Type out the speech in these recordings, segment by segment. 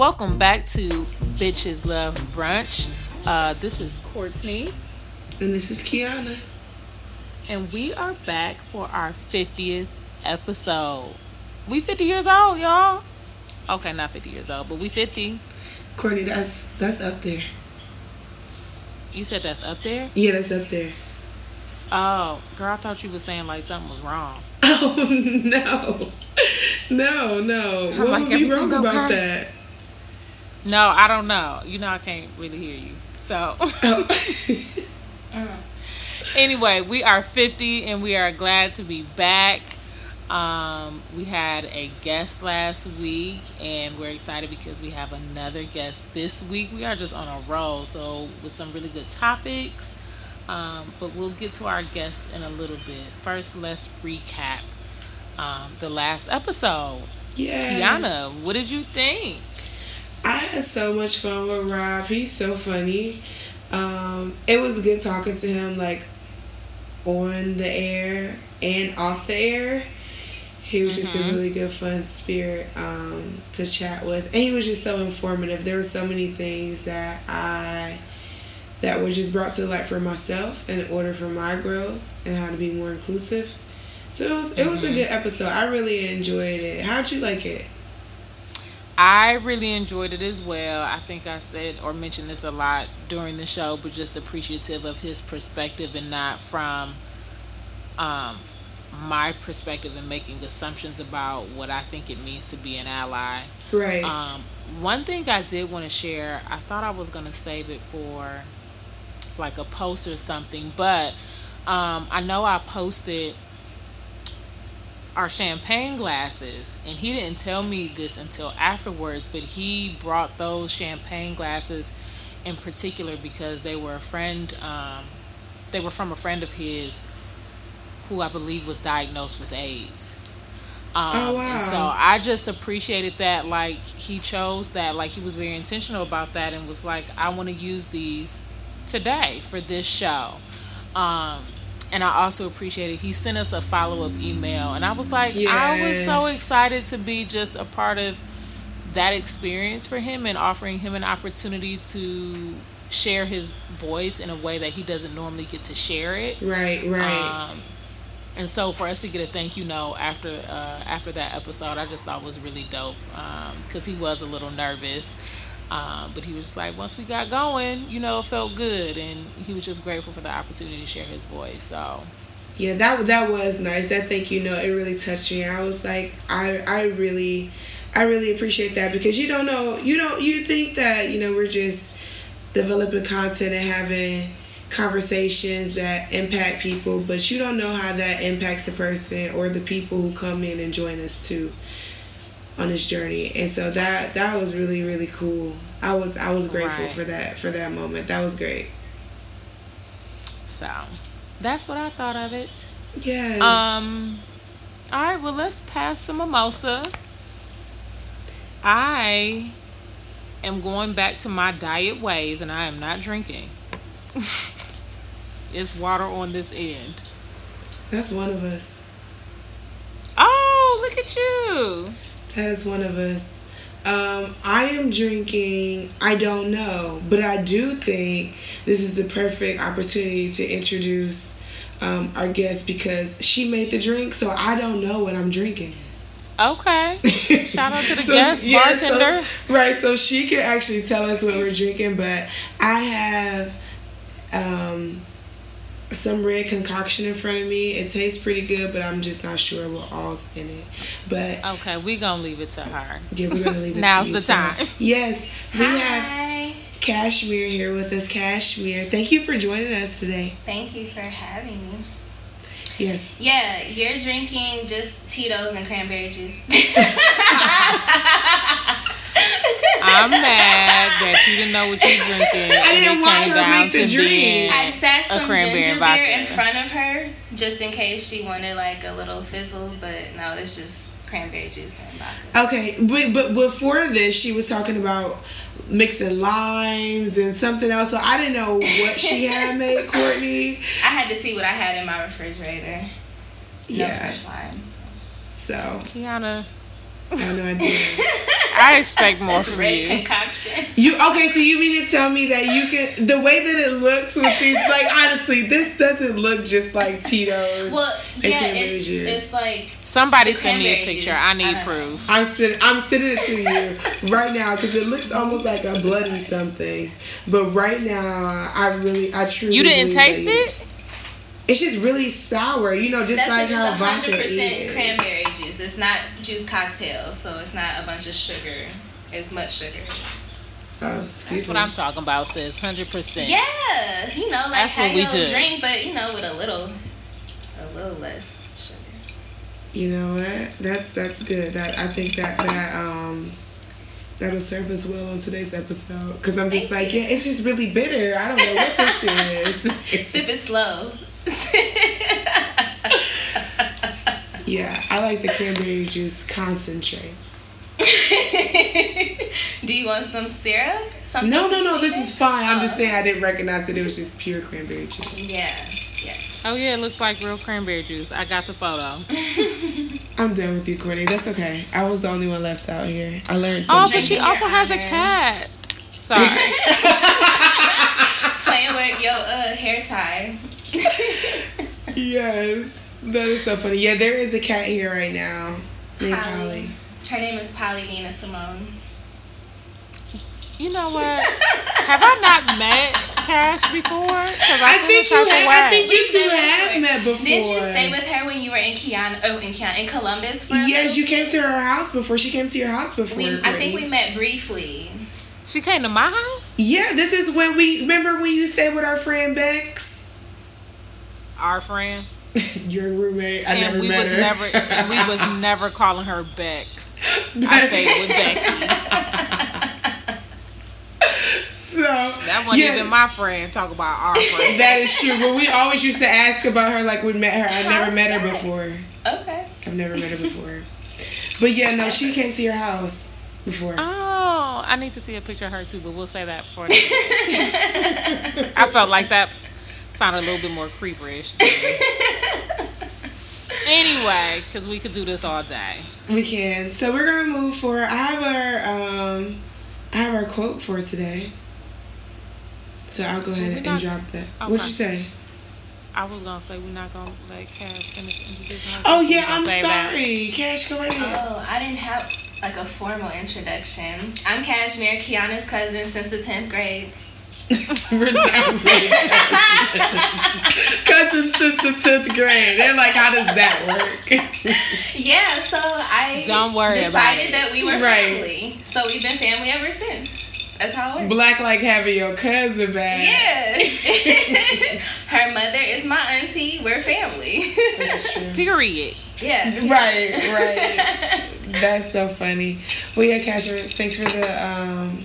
Welcome back to Bitches Love Brunch. Uh, this is Courtney. And this is Kiana. And we are back for our 50th episode. We 50 years old, y'all. Okay, not 50 years old, but we 50. Courtney, that's that's up there. You said that's up there? Yeah, that's up there. Oh, girl, I thought you were saying like something was wrong. Oh no, no, no. I'm what like, would be wrong about okay? that? No, I don't know. You know, I can't really hear you. So, Oh. anyway, we are 50 and we are glad to be back. Um, we had a guest last week and we're excited because we have another guest this week. We are just on a roll, so with some really good topics. Um, but we'll get to our guest in a little bit. First, let's recap um, the last episode. yes. Kiana, what did you think? I had so much fun with Rob. He's so funny. Um, it was good talking to him, like on the air and off the air. He was just a Mhm. really good, fun spirit um, to chat with, and he was just so informative. There were so many things that I that were just brought to light for myself in order for my growth and how to be more inclusive. So it was it was a Mhm. good episode. I really enjoyed it. How'd you like it? I really enjoyed it as well. I think I said or mentioned this a lot during the show, but just appreciative of his perspective and not from um, my perspective and making assumptions about what I think it means to be an ally. Right. Um, one thing I did want to share, I thought I was going to save it for like a post or something, but um, I know I posted our champagne glasses and he didn't tell me this until afterwards but he brought those champagne glasses in particular because they were a friend um, they were from a friend of his who i believe was diagnosed with aids um, Oh, wow. and so i just appreciated that like he chose that like he was very intentional about that and was like i want to use these today for this show um, and I also appreciated he sent us a follow up email, and I was like, I was so excited to be just a part of that experience for him and offering him an opportunity to share his voice in a way that he doesn't normally get to share it. right. Right. Um, and so for us to get a thank you note after uh, after that episode, I just thought was really dope because he was a little nervous. Um, but he was like, once we got going, you know, it felt good, and he was just grateful for the opportunity to share his voice. So, Yeah, that that was nice. That thank you note it really touched me. I was like, I I really, I really appreciate that because you don't know, you don't, you think that you know we're just developing content and having conversations that impact people, but you don't know how that impacts the person or the people who come in and join us too on this journey. And so that that was really really cool. I was I was grateful Right. for that for that moment. That was great. so that's what I thought of it. Yes. Um, all right, well, let's pass the mimosa. I am going back to my diet ways, and I am not drinking. it's water on this end. That's one of us. Oh, look at you. That is one of us. Um, I am drinking, I don't know, but I do think this is the perfect opportunity to introduce um, our guest because she made the drink, so I don't know what I'm drinking. Okay. Shout out to the So guest she- yeah, so- bartender. right, so she can actually tell us what we're drinking, but I have um, some red concoction in front of me. It tastes pretty good, but I'm just not sure what all's in it. But Okay, we gonna leave it to her. yeah, we're gonna leave it. to her. Now's you. the So, time. yes, we have Cashmere here with us. Cashmere, thank you for joining us today. Thank you for having me. Yes, Yeah, you're drinking just Tito's and cranberry juice. I'm mad that you didn't know what you were drinking. I and didn't it watch came her down make the to drink. being I set a some cranberry ginger vodka. beer in front of her just in case she wanted like a little fizzle, but no, it's just cranberry juice and vodka. okay, but but before this, she was talking about mixing limes and something else. So I didn't know what she had made, Courtney. I had to see what I had in my refrigerator. No Yeah, fresh limes. so Kiana. I have no idea. I expect more from you. concoction. You okay? So you mean to tell me that you can the way that it looks with these like honestly, this doesn't look just like Tito's. Well, yeah, cranberry it's, it's like Somebody send me a picture. juice. I I need don't know. proof. I'm sending I'm sending it to you right now because it looks almost like a bloody something. But right now, I really I truly You didn't taste you- it? It's just really sour, you know, just that's like how it's vodka 100% is. cranberry juice. It's not juice cocktail, so it's not a bunch of sugar. It's much sugar. Oh, excuse That's what. I'm talking about, sis. 100%. Yeah, you know, like That's how what we do. drink, but you know, with a little, a little less sugar. You know what? That's that's good. That I think that that um that'll serve us well on today's episode because I'm just Thank like, you. yeah, it's just really bitter. I don't know what this is. Sip it slow. yeah, I like the cranberry juice concentrate. Do you want some syrup? Something No, no, no. This is it? fine. I'm just Oh. saying I didn't recognize that it was just pure cranberry juice. Yeah. Yes. Oh, yeah, it looks like real cranberry juice. I got the photo. I'm done with you, Courtney. That's okay. I was the only one left out here. I learned Oh, but she also has a cat. Sorry. Playing with your uh, hair tie. Yes, that is so funny. Yeah, there is a cat here right now named Polly. Polly. Her name is Polly Dina Simone. You know what? Have I not met Cash before? Because I, I feel think the you type of have. way. I think you We've two met have before. met before. Didn't you stay with her when you were in Kiana? Oh, in Kiana, in Columbus. For Yes, you came to her house before. She came to your house before. We, I think we met briefly. she came to my house? Yeah, this is when we remember when you stayed with our friend Bex, Our friend. your roommate. I and never we met was her. never and we was never calling her Bex. I stayed with Becky. So That wasn't yeah, even my friend. Talk about our friend. That is true. But we always used to ask about her like we met her. I never met her before. Okay. I've never met her before. But yeah, no, she came to your house before. Oh, I need to see a picture of her too, but we'll say that for. now. I felt like that sounded a little bit more creeperish. anyway, because we could do this all day. We can. So we're gonna move forward. I have our um, I have our quote for today. So I'll go ahead We're and not- drop that. Okay. What'd you say? I was gonna say we're not gonna let Cash finish introducing herself. Oh yeah, I'm save that. sorry. Cash, go right ahead. Oh, I didn't have like a formal introduction. I'm Cashmere, Kiana's cousin since the 10th grade. We're not really cousins since the tenth grade. They're like, how does that work? Yeah, so I Don't worry decided about it. that we were Right. family. So we've been family ever since. That's how it works. Black like having your cousin back. Yeah. Her mother is my auntie. We're family. That's true. Period. yeah. Right, right. That's so funny. Well, yeah, Casher, thanks for the um,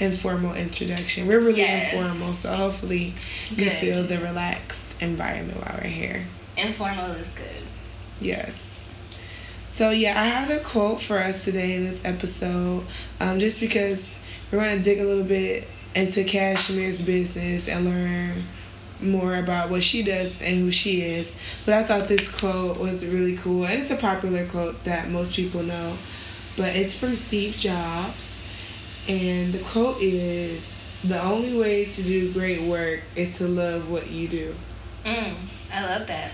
informal introduction. We're really Yes. informal, so hopefully you feel the relaxed environment while we're here. Informal is good. Yes. So yeah, I have a quote for us today in this episode, um, just because we're going to dig a little bit into Cashmere's business and learn more about what she does and who she is. But I thought this quote was really cool, and it's a popular quote that most people know, but it's from Steve Jobs, and the quote is, "The only way to do great work is to love what you do." Mm, I love that.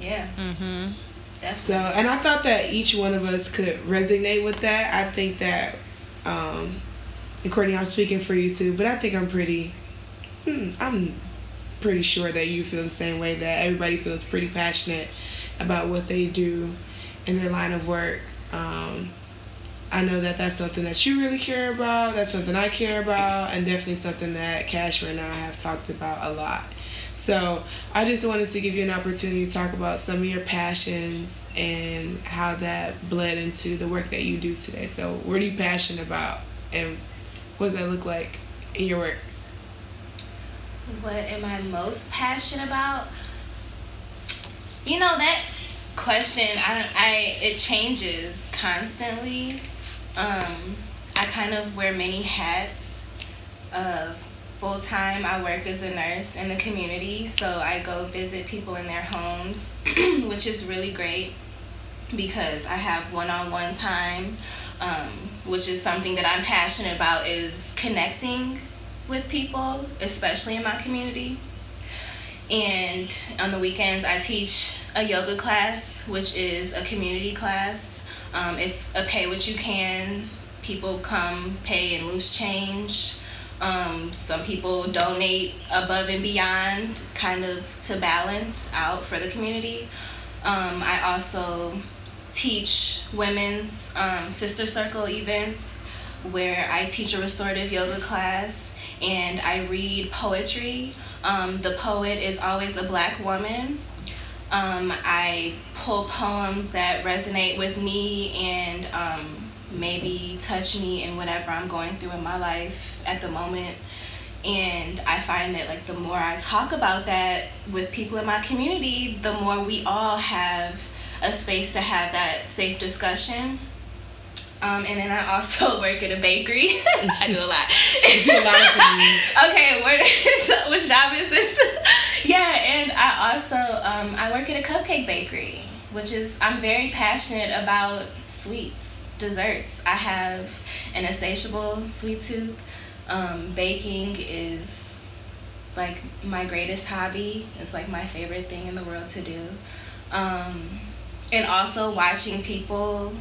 Yeah. Mm-hmm. That's So, and I thought that each one of us could resonate with that. I think that, um, and Courtney, I'm speaking for you too, but I think I'm pretty, hmm, I'm pretty sure that you feel the same way. That everybody feels pretty passionate about what they do in their line of work. Um, I know that that's something that you really care about. That's something I care about, and definitely something that Cashmere and I have talked about a lot. So I just wanted to give you an opportunity to talk about some of your passions and how that bled into the work that you do today. So what are you passionate about, and what does that look like in your work? What am I most passionate about? You know that question. I. I it changes constantly. Um, I kind of wear many hats. Uh, full time, I work as a nurse in the community, so I go visit people in their homes, which is really great because I have one on one time um, which is something that I'm passionate about, is connecting with people, especially in my community. And on the weekends, I teach a yoga class, which is a community class. Um, it's a pay what you can. People come pay in loose change. Um, some people donate above and beyond, kind of to balance out for the community. Um, I also teach women's um, sister circle events where I teach a restorative yoga class and I read poetry. Um, the poet is always a black woman. Um, I pull poems that resonate with me and um, maybe touch me in whatever I'm going through in my life at the moment. And I find that like the more I talk about that with people in my community, the more we all have a space to have that safe discussion. Um, and then I also work at a bakery. I do a lot. Do a lot okay, what is, which job is this? Yeah, and I also um, I work at a cupcake bakery, which is I'm very passionate about sweets, desserts. I have an insatiable sweet tooth. Um, baking is like my greatest hobby. It's like my favorite thing in the world to do. Um, and also watching people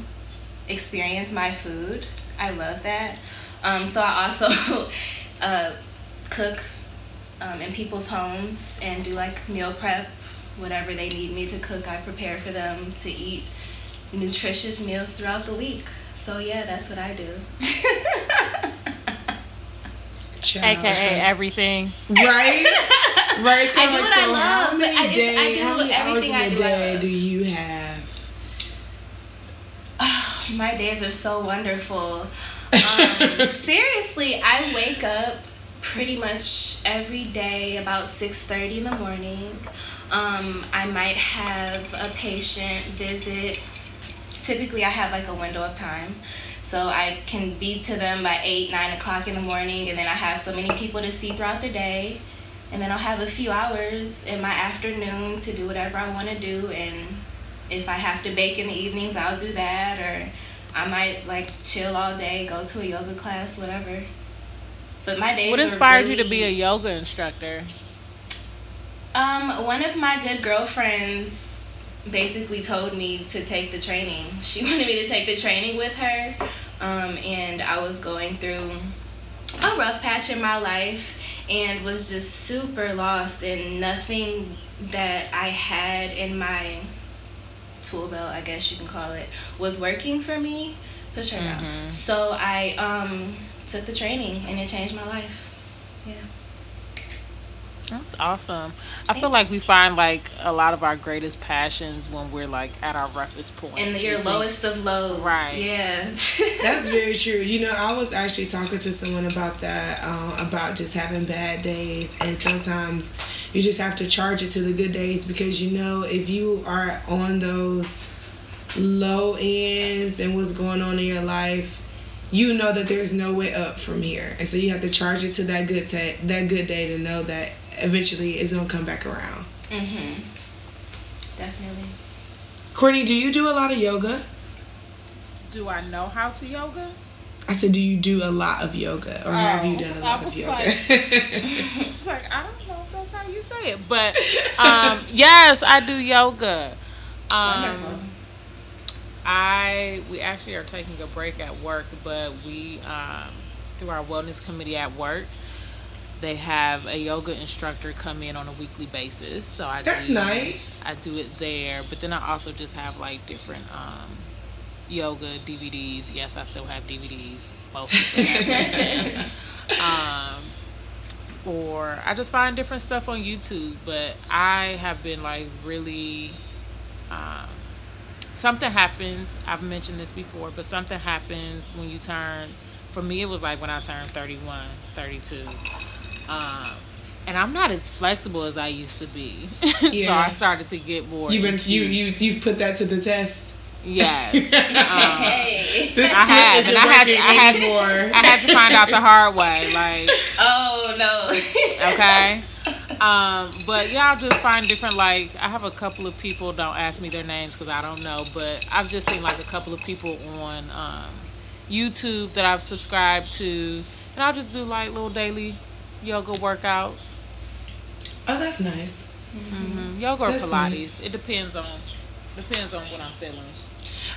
experience my food. I love that. Um, so I also uh, cook um, in people's homes and do like meal prep, whatever they need me to cook. I prepare for them to eat nutritious meals throughout the week. So yeah, that's what I do. Child, AKA everything. Right? Right. So I do like, what I love, How many I just- days, I do how many hours everything in I a do, day do you have? My days are so wonderful. Um, seriously, I wake up pretty much every day about 6.30 in the morning. Um, I might have a patient visit. Typically, I have like a window of time. So I can be to them by 8, 9 o'clock in the morning, and then I have so many people to see throughout the day. And then I'll have a few hours in my afternoon to do whatever I want to do. And if I have to bake in the evenings, I'll do that. Or I might like chill all day, go to a yoga class, whatever. But my days. What inspired you to be a yoga instructor? Um, one of my good girlfriends basically told me to take the training. She wanted me to take the training with her. Um, and I was going through a rough patch in my life and was just super lost and nothing that I had in my tool belt, I guess you can call it, was working for me. Push her Mhm. out. So I um took the training and it changed my life. Yeah. That's awesome. I feel like we find like a lot of our greatest passions when we're like at our roughest point. And your lowest of lows. Right. Yeah. That's very true. You know, I was actually talking to someone about that, um, about just having bad days, and sometimes you just have to charge it to the good days because you know if you are on those low ends and what's going on in your life, you know that there's no way up from here, and so you have to charge it to that good ta- that good day to know that eventually it's gonna come back around. mhm. Definitely. Courtney, do you do a lot of yoga? Do I know how to yoga? I said, do you do a lot of yoga, or have you Oh, done a lot of was yoga? like- It's like I don't know if that's how you say it, but um, yes, I do yoga. Wonderful. Um, I we actually are taking a break at work, but we um, through our wellness committee at work, they have a yoga instructor come in on a weekly basis. So I That's do, nice. I do it there, but then I also just have like different um, yoga DVDs. Yes, I still have DVDs mostly for that reason. um, or I just find different stuff on YouTube. But I have been like really. Um, something happens. I've mentioned this before, but something happens when you turn. For me, it was like when I turned 31, 32. Um, and I'm not as flexible as I used to be. so I started to get more. You've been you you you've put that to the test. Yes. Um, hey. I have, and I had to, I had to. I had to find out the hard way. Like, Oh no. okay. Um, but yeah, I'll just find different. Like, I have a couple of people. Don't ask me their names because I don't know. But I've just seen like a couple of people on um, YouTube that I've subscribed to, and I'll just do like little daily yoga workouts. Oh, that's nice. Mm-hmm. Yoga or That's Pilates. nice. It depends on depends on what I'm feeling.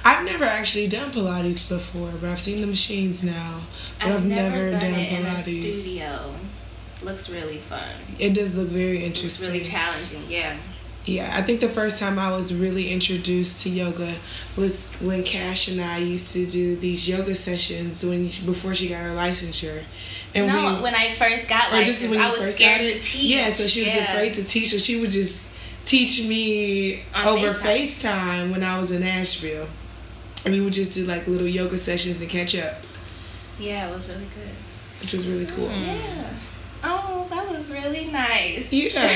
I've never actually done Pilates before, but I've seen the machines now. But I've, I've, never, done, it in a studio. Looks really fun. It does look very interesting. It's really challenging. Yeah. Yeah, I think the first time I was really introduced to yoga was when Cash and I used to do these yoga sessions when before she got her licensure, and no, we. when I first got like this is when I was first scared to teach. Yeah, so she was Yeah. afraid to teach, so she would just teach me On over FaceTime. FaceTime when I was in Nashville, and we would just do like little yoga sessions and catch up, Yeah, it was really good. which was really cool. Yeah. Oh, that was really nice. Yeah.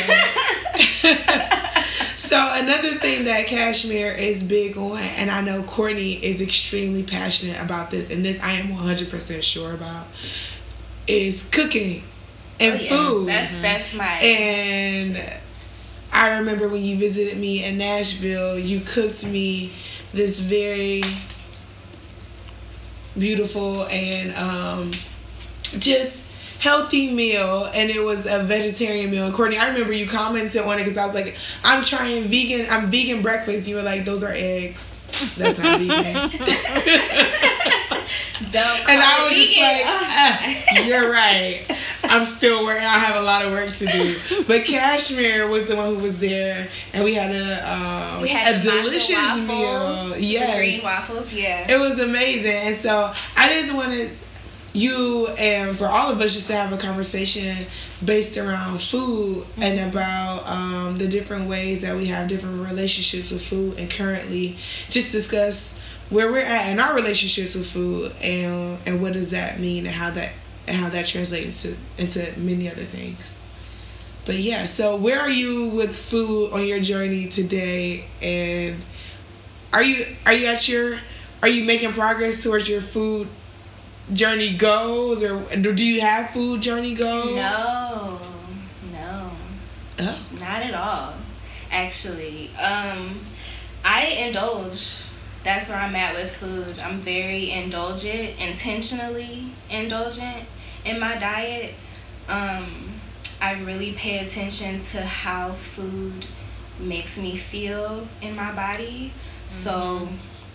so another thing that Cashmere is big on, and I know Courtney is extremely passionate about this, and this I am 100% sure about, is cooking and Oh, yes, food. That's that's my And I remember when you visited me in Nashville, you cooked me this very beautiful and um, just healthy meal, and it was a vegetarian meal. And Courtney, I remember you commented on it because I was like, "I'm trying vegan. I'm vegan breakfast." You were like, "Those are eggs. That's not vegan." don't And I was it just vegan. like. "Ah, you're right. I'm still working. I have a lot of work to do. But Cashmere was the one who was there, and we had a um, we had a delicious waffles, meal. the Yes, green waffles. Yeah. it was amazing. And so I just wanted you and for all of us just to have a conversation based around food and about um, the different ways that we have different relationships with food and currently just discuss where we're at in our relationships with food and and what does that mean and how that and how that translates to into many other things. But yeah, so where are you with food on your journey today and are you are you at your are you making progress towards your food journey goals or do you have food journey goals? No, no, Oh. not at all. Actually, um, I indulge. That's where I'm at with food. I'm very indulgent, intentionally indulgent in my diet. Um, I really pay attention to how food makes me feel in my body. So,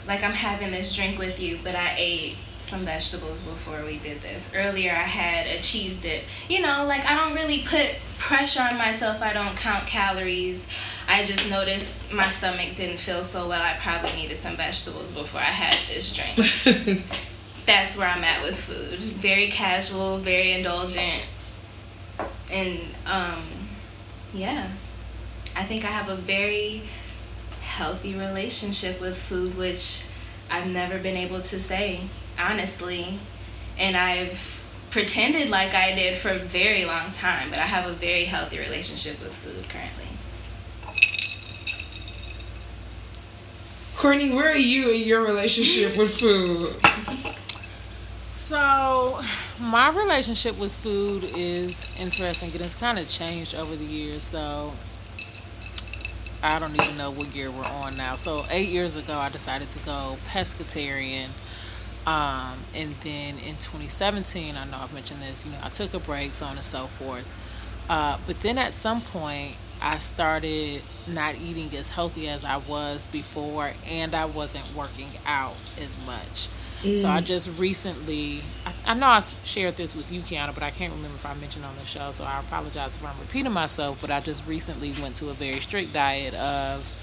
like, I'm having this drink with you, but I ate some vegetables before we did this. Earlier, I had a cheese dip. You know, like, I don't really put pressure on myself, I don't count calories. I just noticed my stomach didn't feel so well. I probably needed some vegetables before I had this drink. That's where I'm at with food. Very casual, very indulgent. And um yeah. I think I have a very healthy relationship with food which I've never been able to say honestly. And I've pretended like I did for a very long time, but I have a very healthy relationship with food currently. Courtney, where are you in your relationship with food? So, my relationship with food is interesting. and It's kind of changed over the years. So, I don't even know what year we're on now. So, eight years ago, I decided to go pescatarian. Um, and then in 2017, I know I've mentioned this, you know, I took a break, so on and so forth. Uh, but then at some point, I started not eating as healthy as I was before, and I wasn't working out as much. So I just recently, I, I know I shared this with you, Kiana, but I can't remember if I mentioned on the show, so I apologize if I'm repeating myself. But I just recently went to a very strict diet of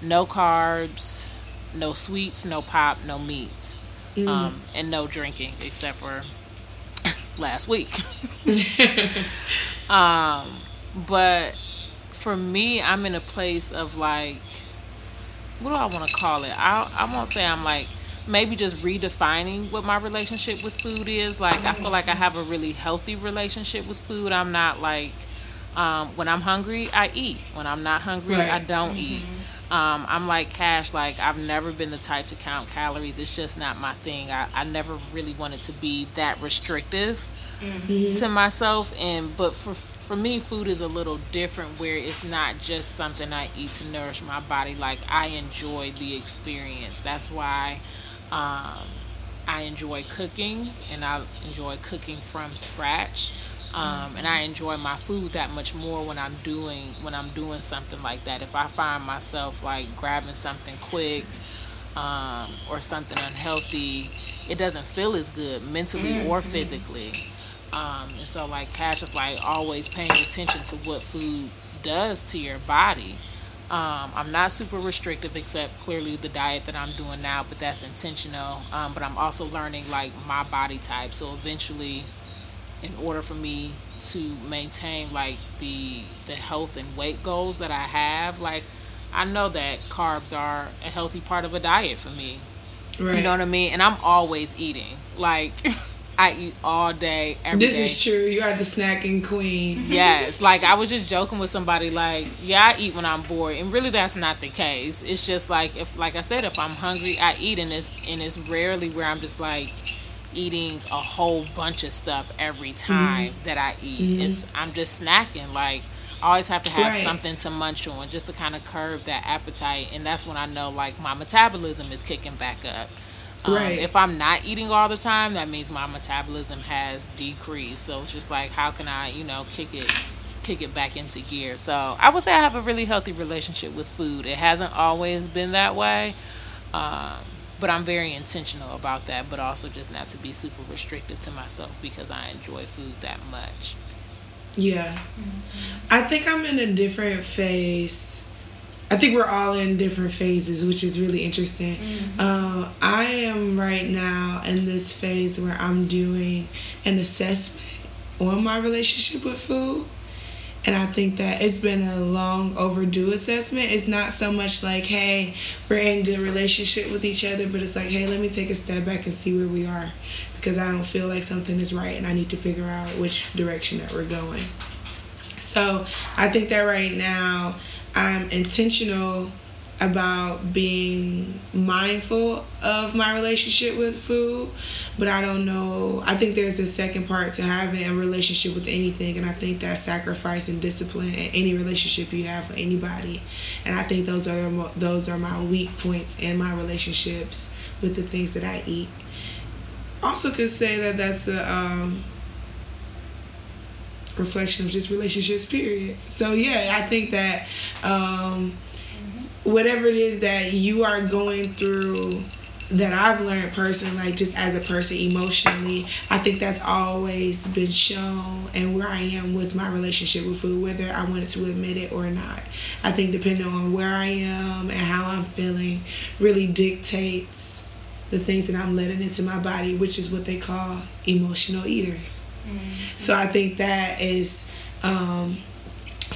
no carbs, no sweets, no pop, no meat, um, and no drinking except for last week. um, but for me, I'm in a place of like, what do I want to call it? I I won't say I'm like maybe just redefining what my relationship with food is. Like I feel like I have a really healthy relationship with food. I'm not like um, when I'm hungry, I eat. When I'm not hungry, I don't eat. Um, I'm like Cash. Like I've never been the type to count calories. It's just not my thing. I, I never really wanted to be that restrictive to myself and but for for me food is a little different where it's not just something I eat to nourish my body like I enjoy the experience that's why um I enjoy cooking and I enjoy cooking from scratch. Um, and I enjoy my food that much more when I'm doing when I'm doing something like that. If I find myself like grabbing something quick um, or something unhealthy, it doesn't feel as good mentally mm-hmm. or physically. Um, and so like Cash is like always paying attention to what food does to your body. Um, I'm not super restrictive, except clearly the diet that I'm doing now, but that's intentional. Um, but I'm also learning like my body type. So eventually, in order for me to maintain like the the health and weight goals that I have, like I know that carbs are a healthy part of a diet for me. Right. You know what I mean? And I'm always eating. Like I eat all day, every this day. is true. You are the snacking queen. Yes. Like I was just joking with somebody like, yeah, I eat when I'm bored. And really that's not the case. It's just like if like I said, if I'm hungry, I eat and it's and it's rarely where I'm just like eating a whole bunch of stuff every mm-hmm. time mm-hmm. that I eat. Mm-hmm. It's I'm just snacking. Like I always have to have right. something to munch on just to kind of curb that appetite and that's when I know like my metabolism is kicking back up. Um, right. If I'm not eating all the time, that means my metabolism has decreased. So it's just like, how can I, you know, kick it, kick it back into gear? So I would say I have a really healthy relationship with food. It hasn't always been that way, um, but I'm very intentional about that. But also just not to be super restrictive to myself because I enjoy food that much. Yeah, mm-hmm. I think I'm in a different phase I think we're all in different phases, which is really interesting. Mm-hmm. Uh, I am right now in this phase where I'm doing an assessment on my relationship with food. And I think that it's been a long overdue assessment. It's not so much like, hey, we're in good relationship with each other, but it's like, hey, let me take a step back and see where we are because I don't feel like something is right and I need to figure out which direction that we're going. So I think that right now I'm intentional about being mindful of my relationship with food, but I don't know. I think there's a second part to having a relationship with anything, and I think that sacrifice and discipline in any relationship you have with anybody, and I think those are those are my weak points in my relationships with the things that I eat. Also, could say that that's a um, reflection of just relationships period so yeah i think that um, whatever it is that you are going through that I've learned personally, like just as a person emotionally, I think that's always been shown and where I am with my relationship with food, whether I wanted to admit it or not. I think depending on where I am and how I'm feeling really dictates the things that I'm letting into my body, which is what they call emotional eaters. Mm-hmm. So I think that is um,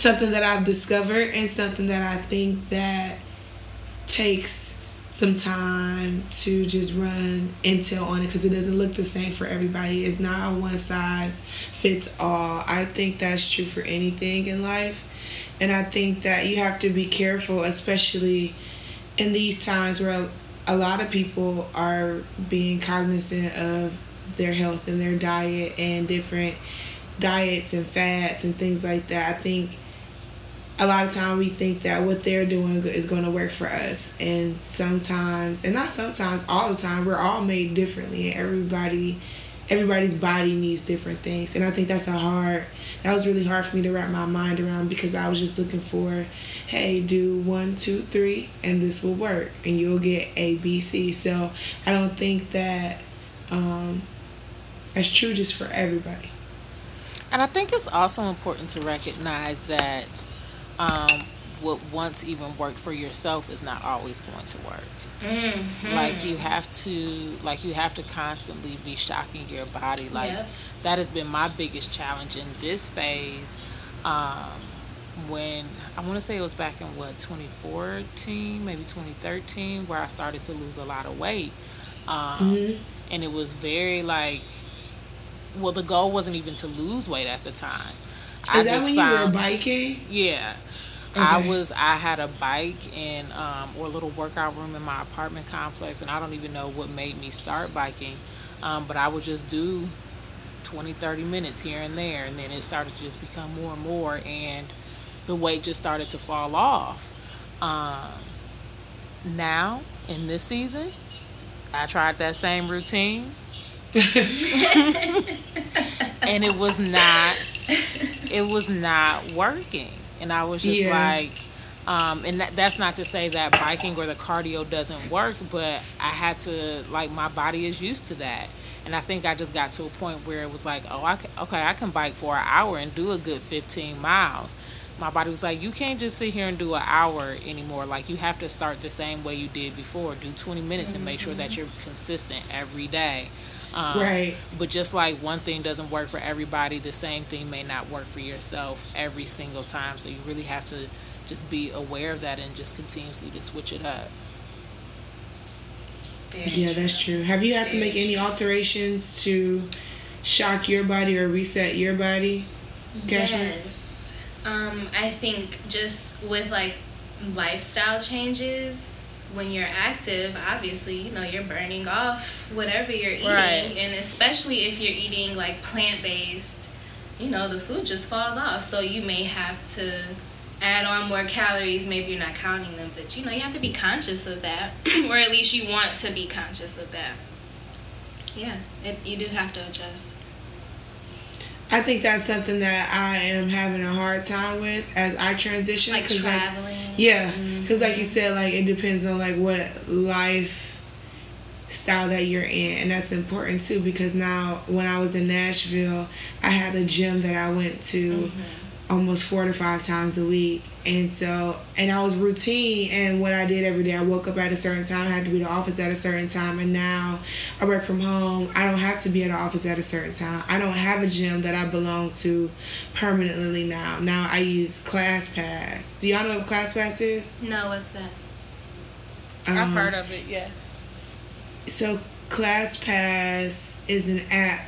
something that I've discovered and something that I think that takes some time to just run intel on it because it doesn't look the same for everybody. It's not a one size fits all. I think that's true for anything in life. And I think that you have to be careful, especially in these times where a lot of people are being cognizant of their health and their diet and different diets and fats and things like that. I think a lot of time we think that what they're doing is going to work for us. And sometimes and not sometimes all the time we're all made differently. And everybody everybody's body needs different things. And i think that's a hard that was really hard for me to wrap my mind around because i was just looking for hey do one two three and this will work. And you'll get a b c. So i don't think that um, as true just for everybody. And I think it's also important to recognize that um, what once even worked for yourself is not always going to work. Mm-hmm. Like you have to, like you have to constantly be shocking your body. Like yep. that has been my biggest challenge in this phase. Um, when I want to say it was back in what 2014, maybe 2013, where I started to lose a lot of weight. Um, mm-hmm. And it was very like well, the goal wasn't even to lose weight at the time. I just when found, you were biking? Yeah. Okay. I was I had a bike and um, or a little workout room in my apartment complex, and I don't even know what made me start biking, um, but I would just do 20, 30 minutes here and there, and then it started to just become more and more, and the weight just started to fall off. Um, now in this season, I tried that same routine. and it was not it was not working and i was just yeah. like um, and that, that's not to say that biking or the cardio doesn't work but i had to like my body is used to that and i think i just got to a point where it was like oh I can, okay i can bike for an hour and do a good 15 miles my body was like, you can't just sit here and do an hour anymore. Like you have to start the same way you did before. Do 20 minutes and make sure that mm-hmm. you're consistent every day. Um, right. But just like one thing doesn't work for everybody, the same thing may not work for yourself every single time. So you really have to just be aware of that and just continuously to switch it up. Yeah, that's true. Have you had to make any alterations to shock your body or reset your body? Yes. Um, I think just with like lifestyle changes, when you're active, obviously, you know, you're burning off whatever you're eating. Right. And especially if you're eating like plant based, you know, the food just falls off. So you may have to add on more calories. Maybe you're not counting them, but you know, you have to be conscious of that. or at least you want to be conscious of that. Yeah, it, you do have to adjust. I think that's something that I am having a hard time with as I transition. Like traveling. Like, yeah, because mm-hmm. like you said, like it depends on like what life style that you're in, and that's important too. Because now, when I was in Nashville, I had a gym that I went to. Mm-hmm almost four to five times a week. And so, and I was routine. And what I did every day, I woke up at a certain time, I had to be to the office at a certain time. And now I work from home. I don't have to be at the office at a certain time. I don't have a gym that I belong to permanently now. Now I use ClassPass. Do y'all know what ClassPass is? No, what's that? Um, I've heard of it, yes. So, ClassPass is an app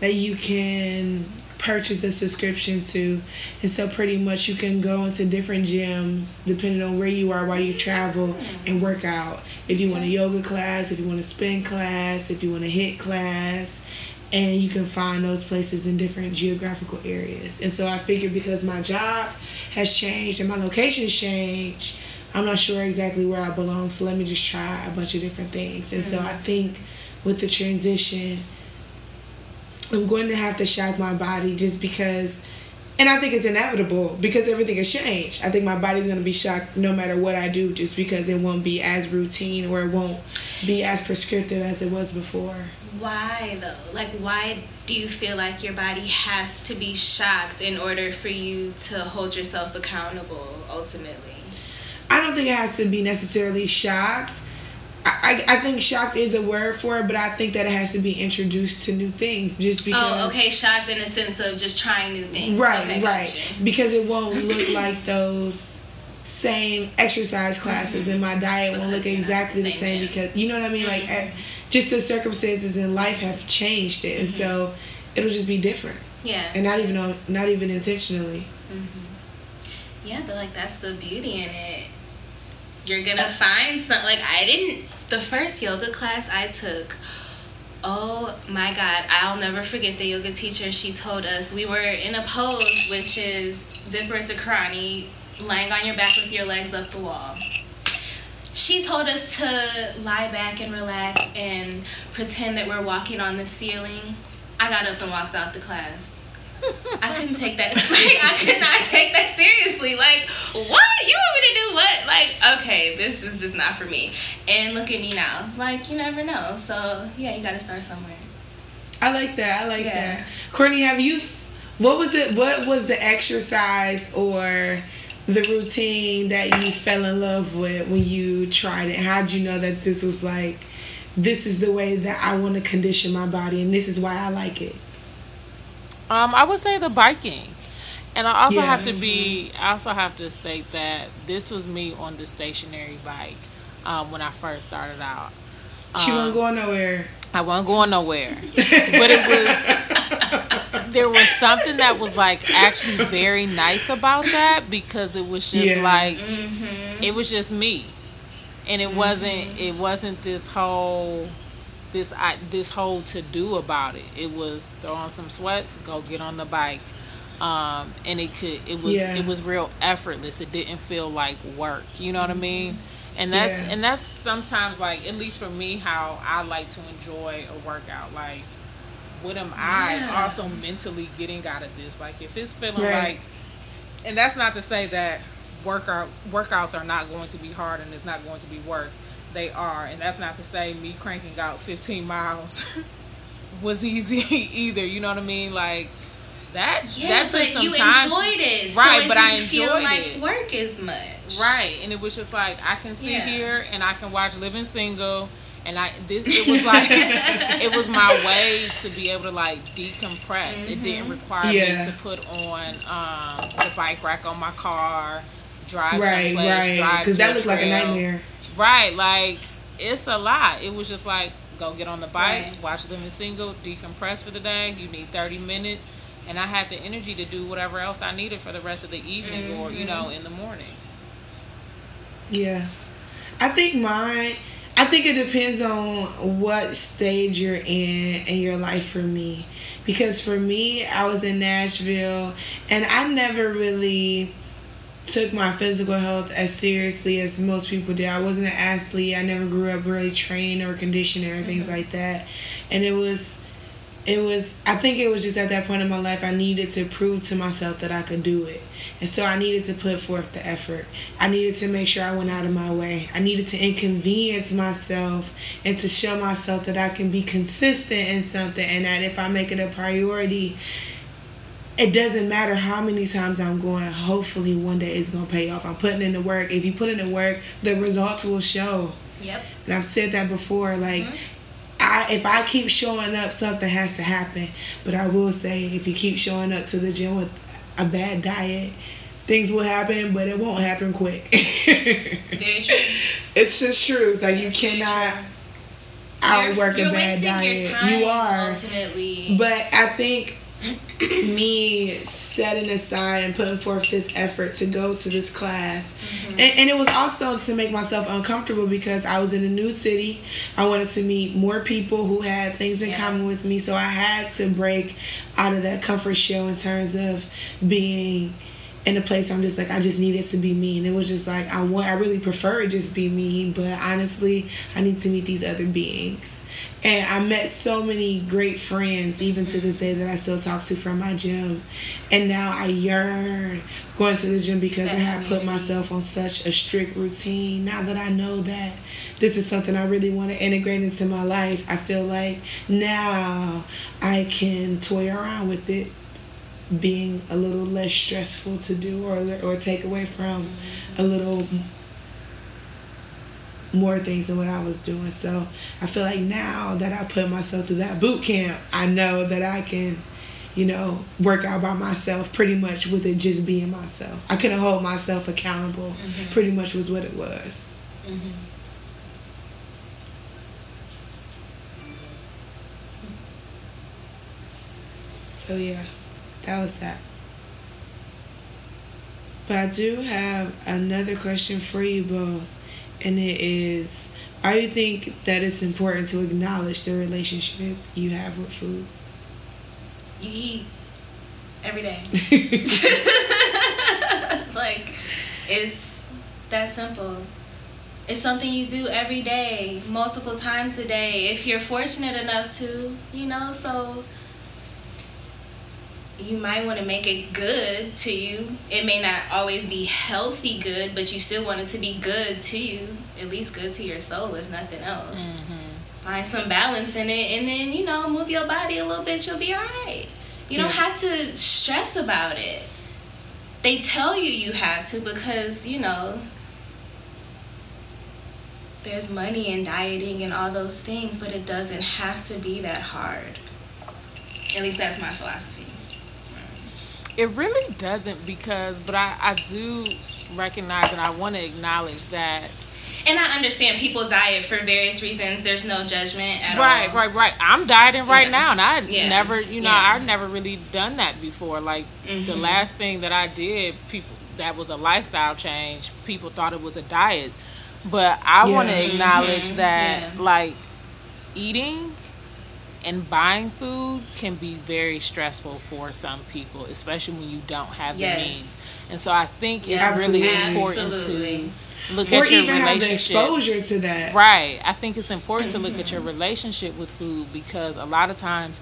that you can purchase a subscription to. And so pretty much you can go into different gyms depending on where you are while you travel and work out. If you want a yoga class, if you want a spin class, if you want a HIIT class, and you can find those places in different geographical areas. And so I figured because my job has changed and my location's changed, I'm not sure exactly where I belong, so let me just try a bunch of different things. And so I mm-hmm. think with the transition, I'm going to have to shock my body just because and I think it's inevitable because everything has changed. I think my body's gonna be shocked no matter what I do, just because it won't be as routine or it won't be as prescriptive as it was before. Why though? Like, why do you feel like your body has to be shocked in order for you to hold yourself accountable ultimately? I don't think it has to be necessarily shocked. I, I think shocked is a word for it, but I think that it has to be introduced to new things just oh, because. Oh, okay, shocked in the sense of just trying new things. Right, okay, right. Gotcha. Because it won't look like those same exercise classes, mm-hmm. and my diet because won't look exactly the same, the same because you know what I mean. Mm-hmm. Like, just the circumstances in life have changed it, and mm-hmm. so it'll just be different. Yeah. And not even not even intentionally. Mm-hmm. Yeah, but like that's the beauty in it. You're gonna uh, find some like I didn't the first yoga class I took, oh my God, I'll never forget the yoga teacher. She told us we were in a pose, which is Viparita Karani, laying on your back with your legs up the wall. She told us to lie back and relax and pretend that we're walking on the ceiling. I got up and walked out the class. I couldn't take that. Like, I could not take that seriously. Like, what? You want me to do what? Like, okay, this is just not for me. And look at me now. Like, you never know. So, yeah, you got to start somewhere. I like that. I like yeah. that. Courtney, have you, what was it, what was the exercise or the routine that you fell in love with when you tried it? How'd you know that this was like, this is the way that I want to condition my body and this is why I like it? Um, I would say the biking. And I also yeah. have to be. I also have to state that this was me on the stationary bike um, when I first started out. She um, wasn't going nowhere. I wasn't going nowhere, but it was. There was something that was like actually very nice about that because it was just yeah. like mm-hmm. it was just me, and it mm-hmm. wasn't. It wasn't this whole this I, this whole to do about it. It was throw on some sweats, go get on the bike, um, and it could it was yeah. it was real effortless. It didn't feel like work. You know what I mean? and that's Yeah. and that's sometimes like at least for me how I like to enjoy a workout like what am I Yeah. also mentally getting out of this like if it's feeling Right. like and that's not to say that workouts workouts are not going to be hard and it's not going to be work they are and that's not to say me cranking out 15 miles was easy either you know what I mean like that Yeah, that took but some you time to- enjoyed it, right so it but I didn't feel enjoyed like it work as much. Right, and it was just like I can sit Yeah. here and I can watch Living Single, and I this it was like it was my way to be able to like decompress. It didn't require me to put on um, the bike rack on my car, drive Right, someplace, right. drive Because that looks like a nightmare. Right, like it's a lot. It was just like go get on the bike, Right. watch Living Single, decompress for the day. You need thirty minutes, and I had the energy to do whatever else I needed for the rest of the evening or you know mm-hmm. in the morning. Yeah. I think mine I think it depends on what stage you're in in your life for me. Because for me, I was in Nashville and I never really took my physical health as seriously as most people did. I wasn't an athlete. I never grew up really trained or conditioned or things mm-hmm. like that. And it was it was I think it was just at that point in my life I needed to prove to myself that I could do it. And so I needed to put forth the effort. I needed to make sure I went out of my way. I needed to inconvenience myself and to show myself that I can be consistent in something and that if I make it a priority, it doesn't matter how many times I'm going, hopefully one day it's gonna pay off. I'm putting in the work. If you put in the work, the results will show. Yep. And I've said that before, like mm-hmm. I if I keep showing up, something has to happen. But I will say, if you keep showing up to the gym with a bad diet, things will happen, but it won't happen quick. Very true. it's just truth. Like you That's cannot outwork you're, a you're bad diet. Your time, you are. ultimately. But I think me setting aside and putting forth this effort to go to this class, mm-hmm. and, and it was also to make myself uncomfortable because I was in a new city. I wanted to meet more people who had things in Yeah. common with me, so I had to break out of that comfort shell in terms of being in a place where I'm just like I just needed to be me, and it was just like I want I really prefer it just be me, but honestly I need to meet these other beings. And I met so many great friends, even to this day, that I still talk to from my gym. And now I yearn going to the gym because I That have put myself on such a strict routine. Now that I know that this is something I really want to integrate into my life, I feel like now I can toy around with it being a little less stressful to do or or take away from a little more things than what I was doing. So I feel like now that I put myself through that boot camp, I know that I can, you know, work out by myself pretty much with it just being myself. I couldn't hold myself accountable. Mm-hmm. Pretty much was what it was. Mm-hmm. So yeah, that was that. But I do have another question for you both, and it is I think that it's important to acknowledge the relationship you have with food? You eat every day. like it's that simple. It's something you do every day, multiple times a day. If you're fortunate enough to, you know, so you might want to make it good to you. It may not always be healthy good, but you still want it to be good to you, at least good to your soul, if nothing else. Mm-hmm. Find some balance in it, and then you know, move your body a little bit. You'll be all right. You don't have to stress about it. They tell you you have to because you know there's money in dieting and all those things, but it doesn't have to be that hard. At least that's my philosophy. It really doesn't because, but I, I do recognize and I want to acknowledge that. And I understand people diet for various reasons. There's no judgment at Right, all. right, right. Right. I'm dieting right Yeah. now, and I Yeah. never, you know, Yeah. I've never really done that before. Like the Mhm. last thing that I did, people that was a lifestyle change. People thought it was a diet, but I want to acknowledge Mhm. that, like, eating and buying food can be very stressful for some people, especially when you don't have Yes. the means. And so I think it's really important Absolutely. to look or at your even have the relationship. exposure to that. Right. I think it's important to look at your mm-hmm. relationship with food because a lot of times,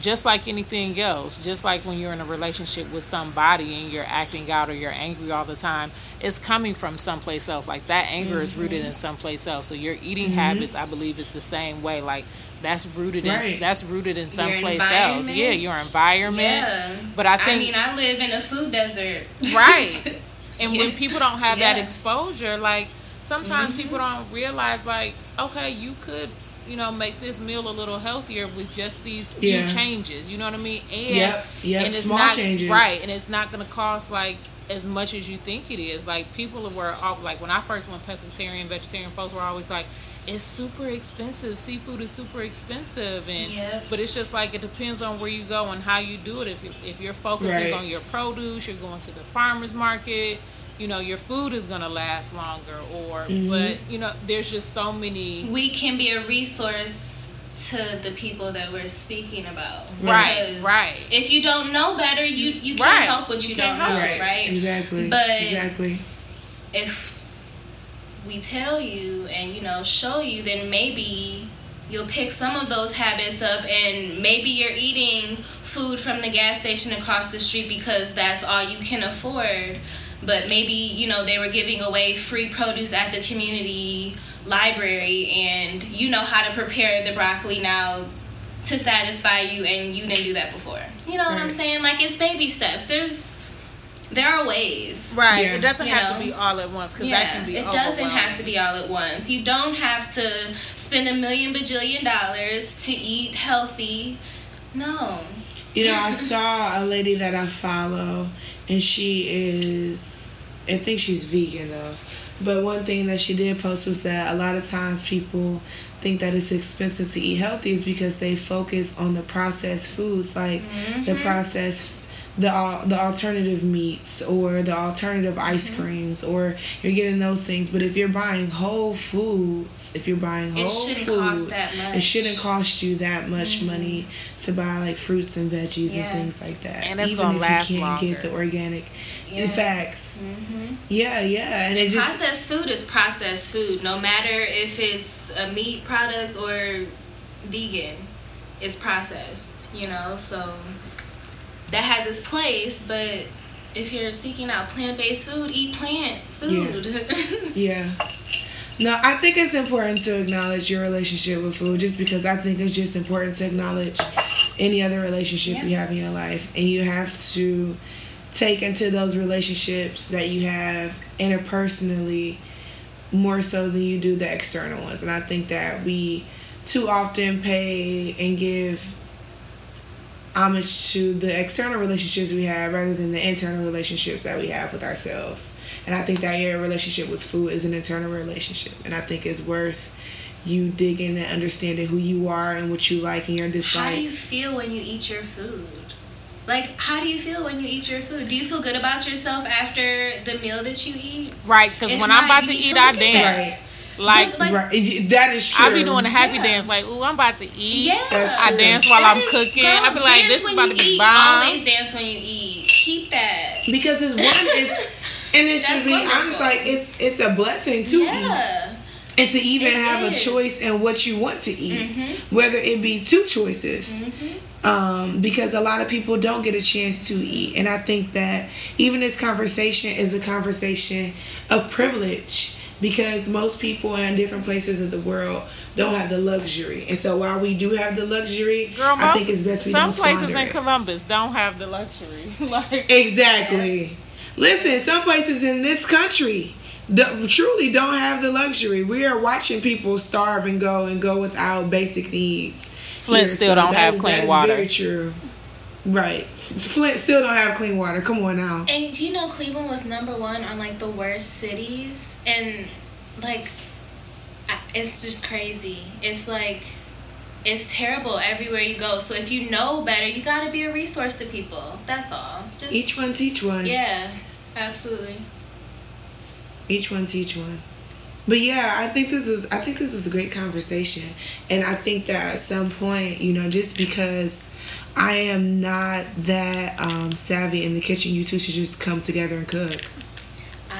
just like anything else, just like when you're in a relationship with somebody and you're acting out or you're angry all the time, it's coming from someplace else. Like that anger is rooted in someplace else. So your eating habits, I believe, is the same way. Like that's rooted Right. in that's rooted in someplace else. Yeah, your environment. Yeah. But I think I mean, I live in a food desert. Right. And when people don't have that exposure, like sometimes Mm-hmm. people don't realize, like, okay, you could, you know, make this meal a little healthier with just these few Yeah. changes. You know what I mean? And Yep, yep, and it's small not changes. right, and it's not gonna cost like as much as you think it is. Like people were all like when I first went pescatarian, vegetarian, folks were always like, it's super expensive. Seafood is super expensive, and Yep. but it's just like it depends on where you go and how you do it. If you if you're focusing Right. on your produce, you're going to the farmers market. You know your food is gonna last longer, or Mm-hmm. but you know there's just so many. we can be a resource to the people that we're speaking about. Right, right. If you don't know better, you you can't Right. help what you, You don't know, help it. right? Exactly. But- exactly. If we tell you and you know show you, then maybe you'll pick some of those habits up, and maybe you're eating food from the gas station across the street because that's all you can afford. But maybe you know they were giving away free produce at the community library, and you know how to prepare the broccoli now to satisfy you, and you didn't do that before. You know what I'm saying? Like it's baby steps. There's there are ways. Right. Yeah. It doesn't have know? to be all at once because that can be it doesn't have to be all at once. You don't have to spend a million bajillion dollars to eat healthy. No. You know, I saw a lady that I follow, and she is, I think she's vegan though. But one thing that she did post was that a lot of times people think that it's expensive to eat healthy is because they focus on the processed foods, like the mm-hmm. processed, the al- the alternative meats or the alternative ice creams, or you're getting those things. But if you're buying whole foods, if you're buying whole shouldn't foods, cost that it much. Mm-hmm. shouldn't cost you that much money to buy like fruits and veggies Yeah. and things like that. And it's Even gonna if last you can't get the organic Yeah. facts. hmm Yeah, yeah, and it just Processed food is processed food, no matter if it's a meat product or vegan. It's processed, you know. So that has its place, but if you're seeking out plant-based food, eat plant food. yeah. No, I think it's important to acknowledge your relationship with food, just because I think it's just important to acknowledge any other relationship you have in your life, and you have to take into those relationships that you have interpersonally more so than you do the external ones. And I think that we too often pay and give homage to the external relationships we have rather than the internal relationships that we have with ourselves. And I think that your relationship with food is an internal relationship. And I think it's worth you digging and understanding who you are and what you like and your dislike. How do you feel when you eat your food? Like, how do you feel when you eat your food? Do you feel good about yourself after the meal that you eat? Right, because when not, I'm about to eat, to I look at that. dance. Like, Like- right. That is true. I be doing a happy Yeah. dance, like, ooh, I'm about to eat. Yeah. That's I dance while That I'm is- cooking. girl, I be like, this is about to be eat. bomb. Always dance when you eat. Keep that. because it's one it's and it should That's be wonderful. honest like it's it's a blessing to eat. yeah. And to even It have is. a choice in what you want to eat, Mhm. whether it be two choices. Mhm. Um, because a lot of people don't get a chance to eat. And I think that even this conversation is a conversation of privilege because most people in different places of the world don't have the luxury. And so while we do have the luxury, Girl, I think it's best we some don't places in it. Columbus don't have the luxury. like, Exactly. Listen, some places in this country do, truly don't have the luxury. We are watching people starve and go and go without basic needs. Flint still don't have is- clean that is water. Very true. Right. Flint still don't have clean water. Come on now. And you know, Cleveland was number one on like the worst cities, and like, it's just crazy. It's like, it's terrible everywhere you go. So if you know better, you got to be a resource to people. That's all. Just Each one teach one. Yeah, absolutely. Each one teach one. But yeah, I think this was I think this was a great conversation. And I think that at some point, you know, just because I am not that um, savvy in the kitchen, you two should just come together and cook.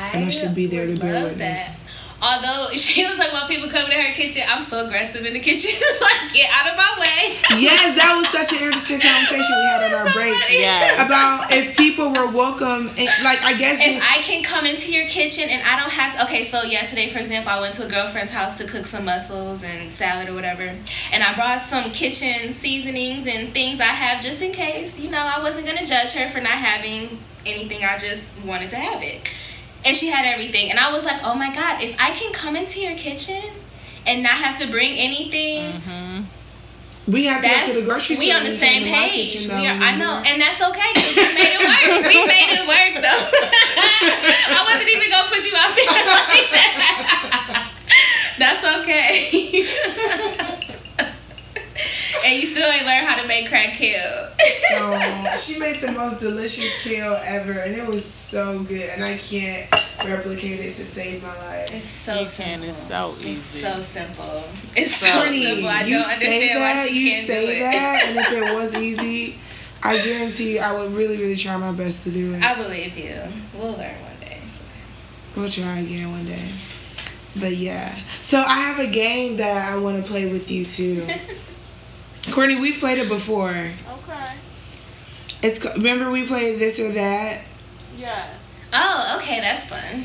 I And I should be there to bear witness. that. although she was like, "Well, people come to her kitchen, I'm so aggressive in the kitchen. like, get out of my way." yes, that was such an interesting conversation we had on our break Yes. about if people were welcome. And, like I guess if I can come into your kitchen and I don't have to, okay, so yesterday, for example, I went to a girlfriend's house to cook some mussels and salad or whatever, and I brought some kitchen seasonings and things I have just in case. You know, I wasn't gonna judge her for not having anything. I just wanted to have it, and she had everything, and I was like, oh my god, if I can come into your kitchen and not have to bring anything. Mm-hmm. we have to That's go to the grocery store. we on the same come to my page. kitchen, We are, I know, and that's okay because we made it work. we made it work though. I wasn't even gonna put you out there like that. that's okay. and you still ain't learned how to make crack kale. No, she made the most delicious kale ever, and it was so good. And I can't replicate it to save my life. It's so You simple. can. It's so It's easy. so simple. It's So so, simple. I you don't say understand that, why she you can't say do it. that, and if it was easy, I guarantee you, I would really, really try my best to do it. I believe you. We'll learn one day. Okay. We'll try again one day. But yeah. So I have a game that I want to play with you too. Courtney, we've played it before. Okay. It's remember we played this or that. Yes. Oh, okay, that's fun.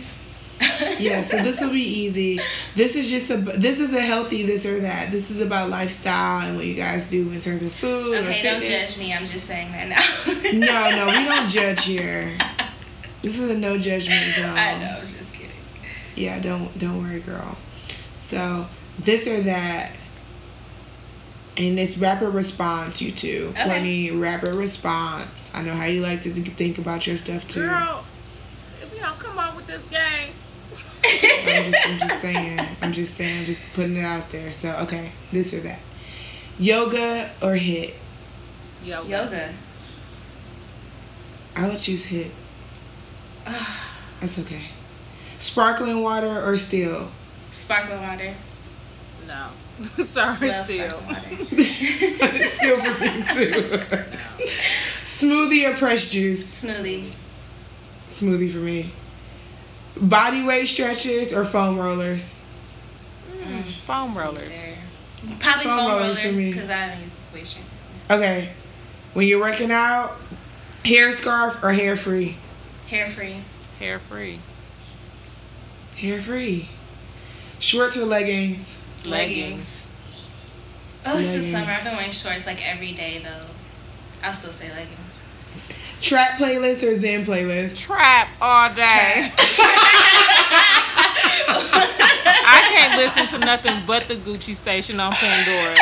Yeah, so this will be easy. This is just a this is a healthy this or that. This is about lifestyle and what you guys do in terms of food. or Okay, don't fitness. judge me. I'm just saying that now. No, no, we don't judge here. This is a no judgment zone. I know, just kidding. Yeah, don't don't worry, girl. So this or that, and it's rapid response. You two, Okay. Courtney, rapid response. I know how you like to think about your stuff too. Girl, if you don't come up with this game. I'm just, I'm just saying. I'm just saying. Just putting it out there. So okay, this or that. Yoga or HIIT? Yoga. Yoga. I would choose HIIT. That's okay. Sparkling water or still? Sparkling water. No. Sorry, Love still. sparkling water. still for me too. Smoothie or press juice? Smoothie. Smoothie for me. Body weight stretches or foam rollers? Mm, foam rollers. There. Probably Foam foam rollers rollers for me. because I don't use weight strength. Okay. When you're working out, hair scarf or hair free? Hair free. Hair free. Hair free. Shorts or leggings? Leggings. Oh, it's the summer. I've been wearing shorts like every day though. I'll still say leggings. Trap playlist or Zen playlist? Trap all day. I can't listen to nothing but the Gucci station on Pandora.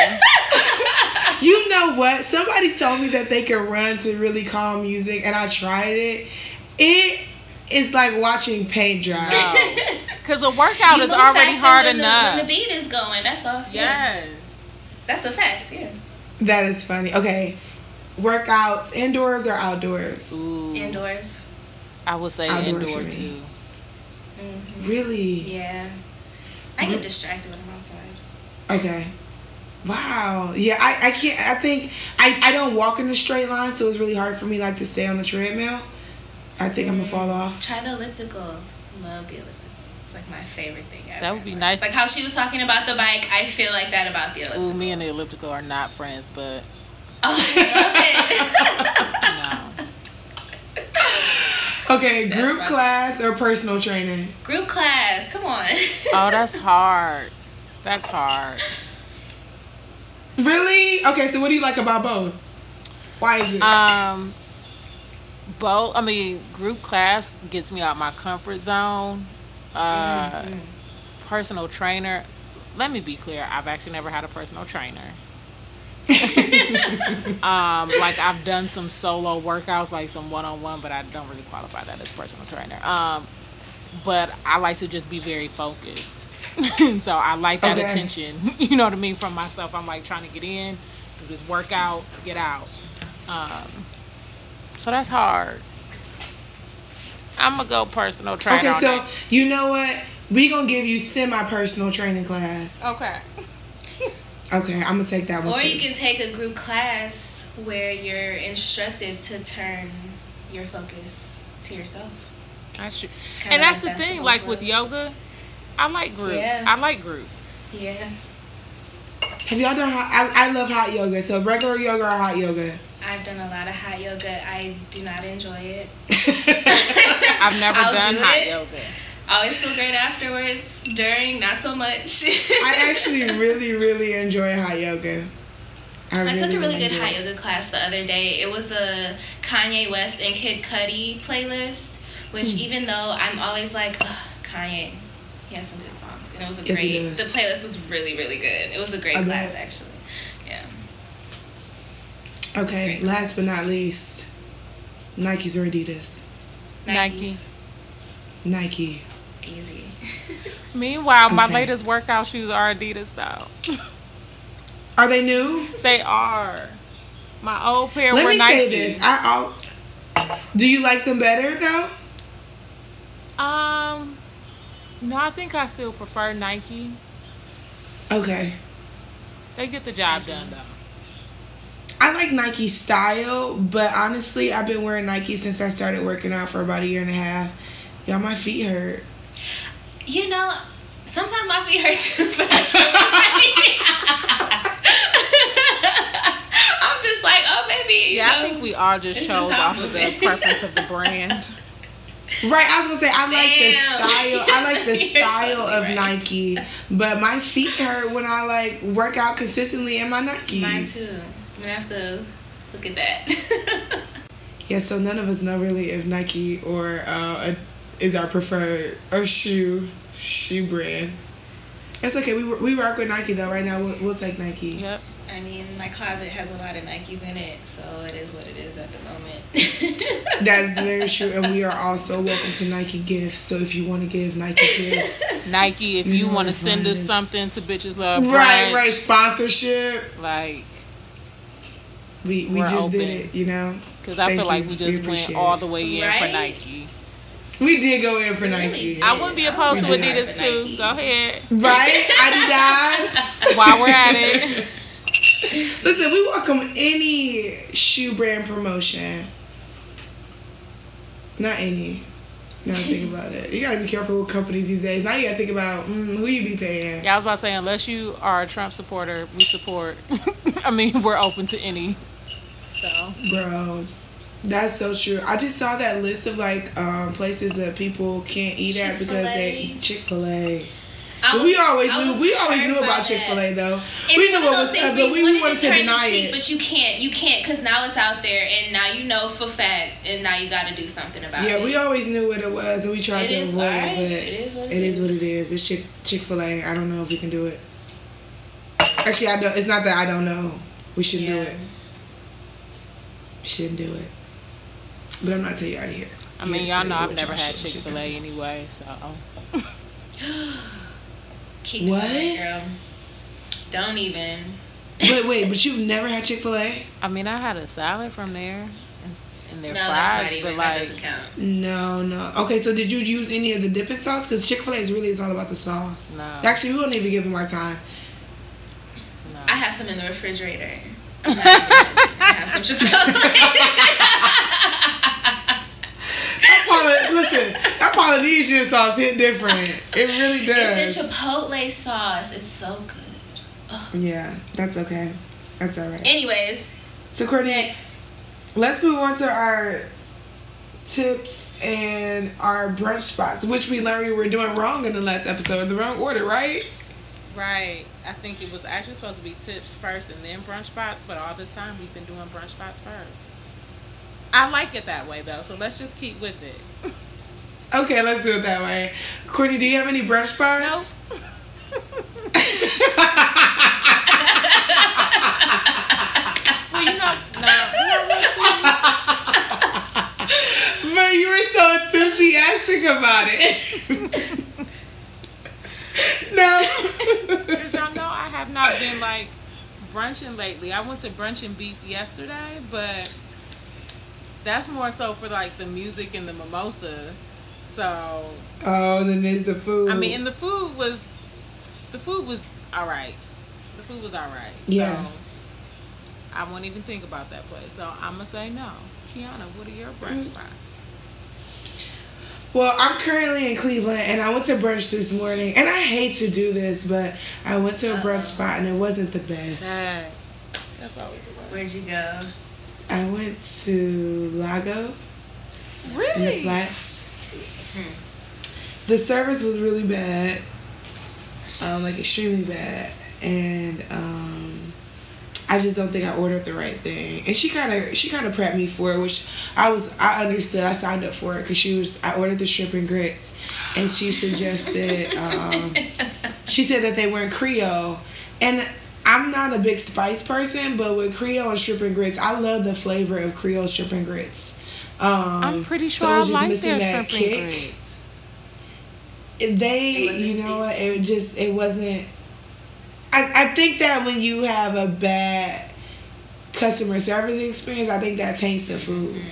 You know what? Somebody told me that they could run to really calm music, and I tried it. It is like watching paint dry. No. Because a workout You is already hard when enough. The, when the beat is going, that's all. Yeah. Yes. That's a fact, yeah. That is funny. Okay. Workouts indoors or outdoors? Ooh. Indoors. I would say Outdoors indoor for me. too. hmm Really? Yeah. I get distracted when I'm outside. Okay. Wow. Yeah, I, I can't I think I, I don't walk in a straight line, so it's really hard for me like to stay on the treadmill. I think I'm gonna fall off. Try the elliptical. Love the elliptical. It's like my favorite thing ever. That would be nice. Like how she was talking about the bike, I feel like that about the elliptical. Ooh, me and the elliptical are not friends, but Oh, I love it. no. Okay, That's group rough. class or personal training? Group class, come on. Oh, that's hard. That's hard. Really? Okay, so what do you like about both? Why is it? Um, both. I mean, group class gets me out my comfort zone. Uh, personal trainer. Let me be clear. I've actually never had a personal trainer. um, like I've done some solo workouts, like some one on one, but I don't really qualify that as personal trainer. Um, but I like to just be very focused. so I like that Okay. attention. You know what I mean from myself. I'm like trying to get in, do this workout, get out. Um, so that's hard. I'm gonna go personal trainer. okay, so that. you know what? We gonna give you semi personal training class. okay. Okay, I'm gonna take that one Or too. you can take a group class where you're instructed to turn your focus to yourself. That's true. Kinda and that's like the thing. basketball Like with yoga, I like group. Yeah. I like group. Yeah. Have y'all done? Hot, I I love hot yoga. So regular yoga or hot yoga? I've done a lot of hot yoga. I do not enjoy it. I've never I'll done do hot it. yoga. I always feel great afterwards. During, not so much. I actually really really enjoy hot yoga. I took a really good enjoy hot yoga class the other day. It was a Kanye West and Kid Cudi playlist, which Hmm. even though I'm always like, Kanye, he has some good songs, and it was a Yes, great. The playlist was really really good. It was a great I class bet. actually. Yeah. Okay, Great last but not least, Nikes or Adidas? Nike. Nike. Easy. Meanwhile, my Okay. latest workout shoes are Adidas though. Are they new? they are. My old pair Let were me Nike. say this. I, i do you like them better though? Um, no, I think I still prefer Nike. Okay. They get the job done though. I like Nike style, but honestly, I've been wearing Nike since I started working out for about a year and a half. Y'all, my feet hurt. You know, sometimes my feet hurt too, but I still I'm just like, oh, maybe. you Yeah, I think we all just chose off of the preference of the brand. Right, I was gonna say I like the style. I like the style totally of right. Nike, but my feet hurt when I like work out consistently in my Nikes. Mine too. I'm gonna have to look at that. Yeah, so none of us know really if Nike or uh, is our preferred or shoe shoe brand. It's okay. We we rock with Nike though. Right now, we'll, we'll take Nike. Yep. I mean, my closet has a lot of Nikes in it, so it is what it is at the moment. That's very true, and we are also welcome to Nike gifts. So if you want to give Nike gifts, Nike, if You you want to send us something to bitches love brunch, right, right, sponsorship. like, We we We're just open. did it, you know. because I Thank feel like you. we We just went all the way in for Nike. We did go in for Really? Nike. I wouldn't be opposed to Adidas too. Nike. Go ahead. Right, Adidas. While we're at it, Listen, we welcome any shoe brand promotion. Not any. Now think about it. You gotta be careful with companies these days. Now you gotta think about mm, who you be paying. yeah, I was about to say, unless you are a Trump supporter, we support. I mean, we're open to any. So Bro, that's so true. I just saw that list of like um, places that people can't eat at because they eat Chick Fil A. Was- we always knew we always knew about. Chick Fil A though. It's we knew what was up, but we, we wanted wanted to deny cheap, it. But you can't, you can't, because now it's out there, and now you know for fact, and now you got to do something about it. Yeah, we always knew what it was, and we tried It to avoid alright. it. But It is what it it is is. what it is. It's Chick Chick Fil A. I don't know if we can do it. Actually, I don't. It's not that I don't know. We shouldn't do it. We shouldn't do it. But I'm not telling you out of here. I mean, y'all know I've never had Chick Fil A anyway, so Keep it What? going, girl. Don't even. Wait, wait, but you've never had Chick Fil A? I mean, I had a salad from there and, and their no, fries, that's not even. but that like, doesn't count. No, no. Okay, so did you use any of the dipping sauce? Because Chick Fil A is really is all about the sauce. No. Actually, we won't even give them our time. no. I have some in the refrigerator. I'm not even- I have some Chipotle. That Poly- listen, that Polynesian sauce hit different. It really it's does. the Chipotle sauce. It's so good. yeah, that's okay. That's all right. Anyways, So, Courtney, next. let's move on to our tips and our brunch spots, which we learned we were doing wrong in the last episode, the wrong order, right? Right. I think it was actually supposed to be tips first and then brunch spots, but all this time we've been doing brunch spots first. I like it that way though, so let's just keep with it. Okay, let's do it that way. Courtney, do you have any brunch spots? No. well, you know, no. Do I want to? But you were so enthusiastic about it. no. Because y'all know I have not been like brunching lately. I went to brunching beats yesterday, but that's more so for like the music and the mimosa. So oh, then there's the food. I mean, and the food was, the food was all right. The food was all right. Yeah. So I won't even think about that place. So I'm gonna say no. Kiana, what are your brunch Mm. spots? Well, I'm currently in Cleveland, and I went to brunch this morning. And I hate to do this, but I went to a brunch spot, and it wasn't the best. Dang. That's always the way. Where'd you go? I went to Lago in the Really? flats. The service was really bad, um, like extremely bad, and um, I just don't think I ordered the right thing. And she kind of she kind of prepped me for it, which I was I understood. I signed up for it because she was I ordered the shrimp and grits, and she suggested um, she said that they weren't Creole, and I'm not a big spice person, but with Creole and shrimp and grits, I love the flavor of Creole shrimp and grits. Um, I'm pretty sure it I was like their shrimp kick. and grits. They, you know what? It just it wasn't. I I think that when you have a bad customer service experience, I think that taints the food. Mm.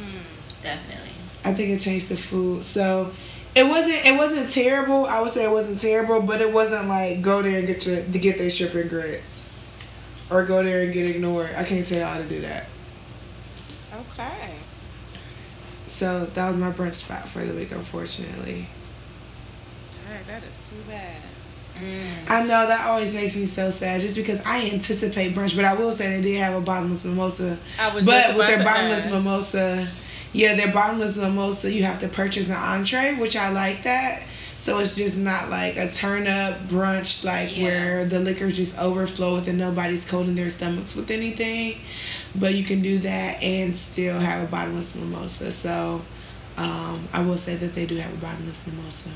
Mm, definitely. I think it taints the food. So it wasn't it wasn't terrible. I would say it wasn't terrible, but it wasn't like go there and get your to get their shrimp and grits, or go there and get ignored. I can't tell you how to do that. Okay. So that was my brunch spot for the week, unfortunately. Dang, that is too bad. Mm. I know that always makes me so sad, just because I anticipate brunch. But I will say they did have a bottomless mimosa. I was But just with their to bottomless ask. mimosa, yeah, their bottomless mimosa, you have to purchase an entree, which I like that. So it's just not like a turn up brunch, like Yeah. where the liquors just overflow with and nobody's coating their stomachs with anything. But you can do that and still have a bottomless mimosa. So um, I will say that they do have a bottomless mimosa.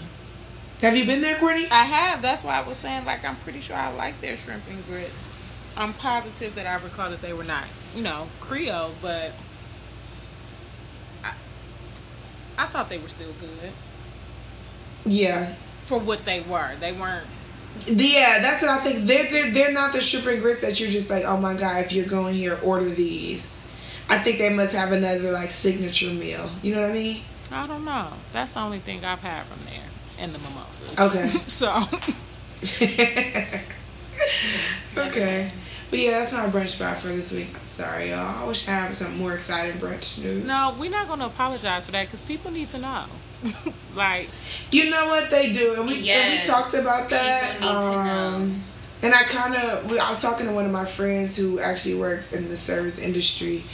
Have you been there, Courtney? I have. That's why I was saying, like, I'm pretty sure I like their shrimp and grits. I'm positive that I recall that they were not, you know, Creole, but I, I thought they were still good Yeah. for what they were. They weren't. Yeah, that's what I think. They're, they're, they're not the shrimp and grits that you're just like, oh my god, if you're going here, order these. I think they must have another like signature meal. You know what I mean? I don't know. That's the only thing I've had from there, and the mimosas. Okay. so okay. But yeah, that's my brunch spot for this week. I'm sorry, y'all. I wish I had some more exciting brunch news. no, we're not gonna apologize for that because people need to know. like, You know what they do, and we and Yes, we talked about that. people need to know. Um, and I kind of, I was talking to one of my friends who actually works in the service industry,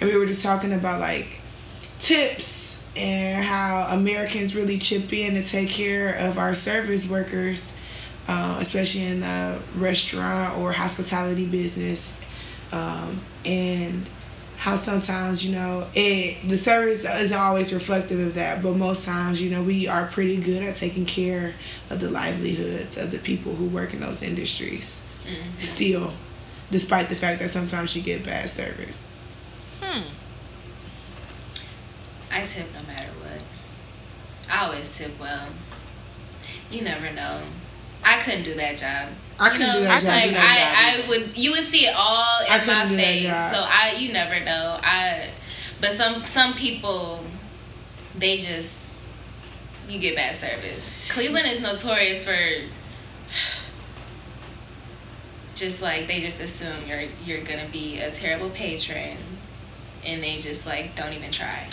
and we were just talking about like tips and how Americans really chip in to take care of our service workers, uh, especially in the restaurant or hospitality business, um, and how sometimes you know it the service isn't always reflective of that but most times you know we are pretty good at taking care of the livelihoods of the people who work in those industries still despite the fact that sometimes you get bad service. Hmm, I tip no matter what. I always tip well. You never know. I couldn't do that job. I couldn't know, do that Like job do that I, job I would, you would see it all in my face. So I, you never know. I, but some some people, they just, you get bad service. Cleveland is notorious for. Just like they just assume you're you're gonna be a terrible patron, and they just like don't even try.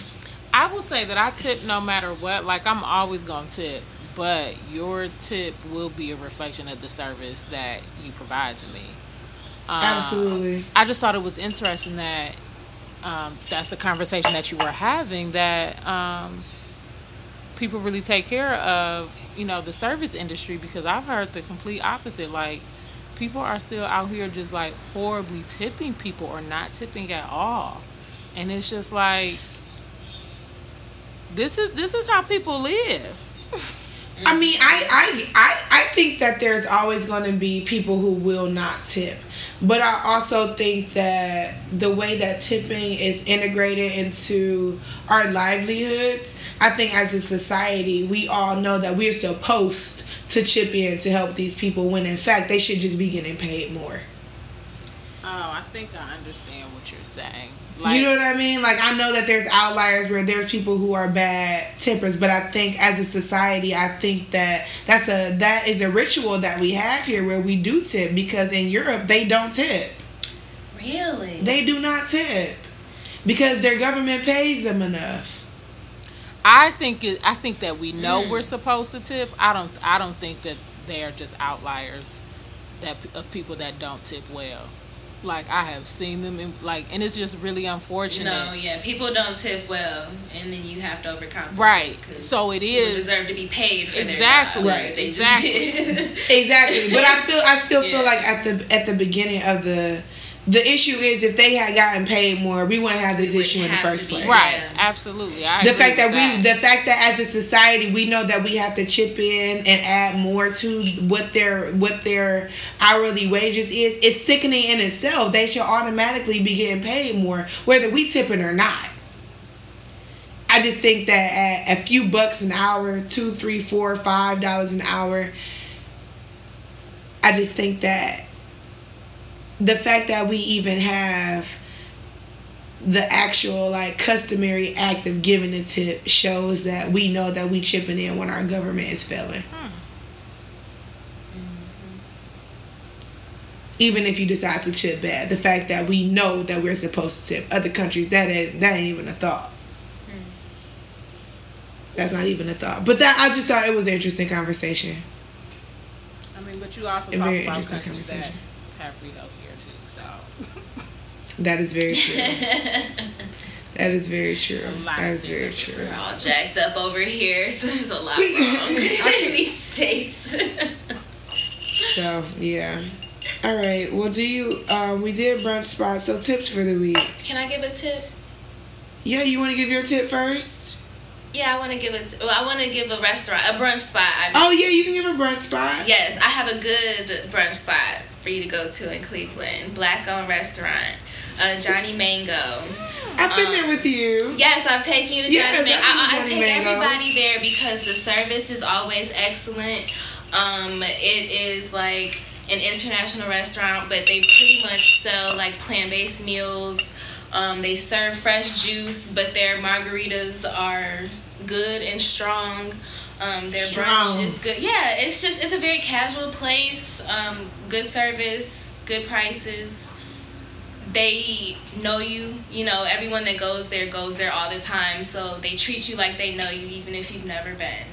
I will say that I tip no matter what. Like I'm always gonna tip, but your tip will be a reflection of the service that you provide to me. Um, Absolutely. I just thought it was interesting that um, that's the conversation that you were having. That um, people really take care of, you know, the service industry because I've heard the complete opposite. Like people are still out here just like horribly tipping people or not tipping at all, and it's just like this is this is how people live. I mean, I, I, I, I think that there's always going to be people who will not tip. But I also think that the way that tipping is integrated into our livelihoods, I think as a society, we all know that we're supposed to chip in to help these people when in fact they should just be getting paid more. Oh, I think I understand what you're saying. You know what I mean? Like I know that there's outliers where there's people who are bad tippers, but I think as a society, I think that that's a that is a ritual that we have here where we do tip because in Europe they don't tip. Really? They do not tip because their government pays them enough. I think it, I think that we know Mm. we're supposed to tip. I don't I don't think that they are just outliers that of people that don't tip well. Like I have seen them in, like and it's just really unfortunate. No, yeah, people don't tip well, and then you have to overcompensate. Right, So it is deserve to be paid for Exactly, their job. Right, They exactly. did. Exactly, but I feel I still Yeah. feel like at the at the beginning of the the issue is if they had gotten paid more, we wouldn't have this issue in the first place. right. Yeah. Absolutely. I the fact that with we the fact that as a society we know that we have to chip in and add more to what their what their hourly wages is it's sickening in itself they should automatically be getting paid more whether we tipping or not i just think that at a few bucks an hour two three four five dollars an hour i just think that the fact that we even have the actual like customary act of giving a tip shows that we know that we chipping in when our government is failing. Hmm. Mm-hmm. Even if you decide to tip bad, the fact that we know that we're supposed to tip other countries that is, that ain't even a thought. Hmm. That's not even a thought. But that I just thought it was an interesting conversation. I mean, but you also A talk about countries that. Have free healthcare too. So That is very true. that is very true. A lot That of is very are true. We're all jacked up over here, so there's a lot wrong in these states. So yeah. All right. Well, do you? Um, we did brunch spot. So tips for the week. Can I give a tip? Yeah, you want to give your tip first? Yeah, I want to give it. Well, I want to give a restaurant, a brunch spot. I Oh yeah, you can give a brunch spot. Yes, I have a good brunch spot for you to go to in Cleveland. Black owned restaurant, uh, Johnny Mango. I've been Um, there with you. Yes, I've taken you to Yes, Johnny Mango. I've I, I take Mango's. everybody there because the service is always excellent. Um, it is like an international restaurant, but they pretty much sell like plant based meals. Um, they serve fresh juice, but their margaritas are good and strong. Um, their Strong. brunch is good. Yeah, it's just it's a very casual place. Um, good service, good prices they know you. You know, everyone that goes there goes there all the time. So they treat you like they know you, even if you've never been.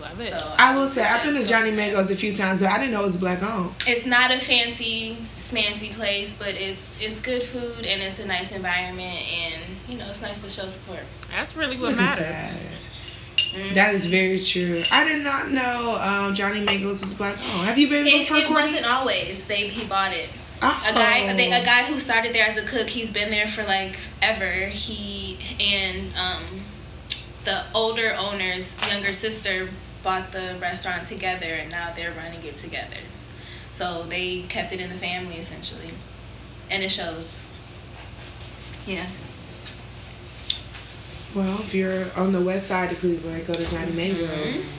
love it. So I will say I've been to Johnny going. Mango's a few times, but I didn't know it was black owned. It's not a fancy, smancy place, but it's it's good food and it's a nice environment, and you know it's nice to show support. That's really what Look at matters. That. Mhm. That is very true. I did not know um, Johnny Mango's was black owned. Have you been It, for it Courtney? wasn't always. They he bought it. Oh. A guy, they, a guy who started there as a cook. He's been there for like ever. He and um, the older owner's younger sister bought the restaurant together, and now they're running it together. So they kept it in the family essentially, and it shows. Yeah. Well, if you're on the west side of Cleveland, go to Johnny Mango's. Mm-hmm.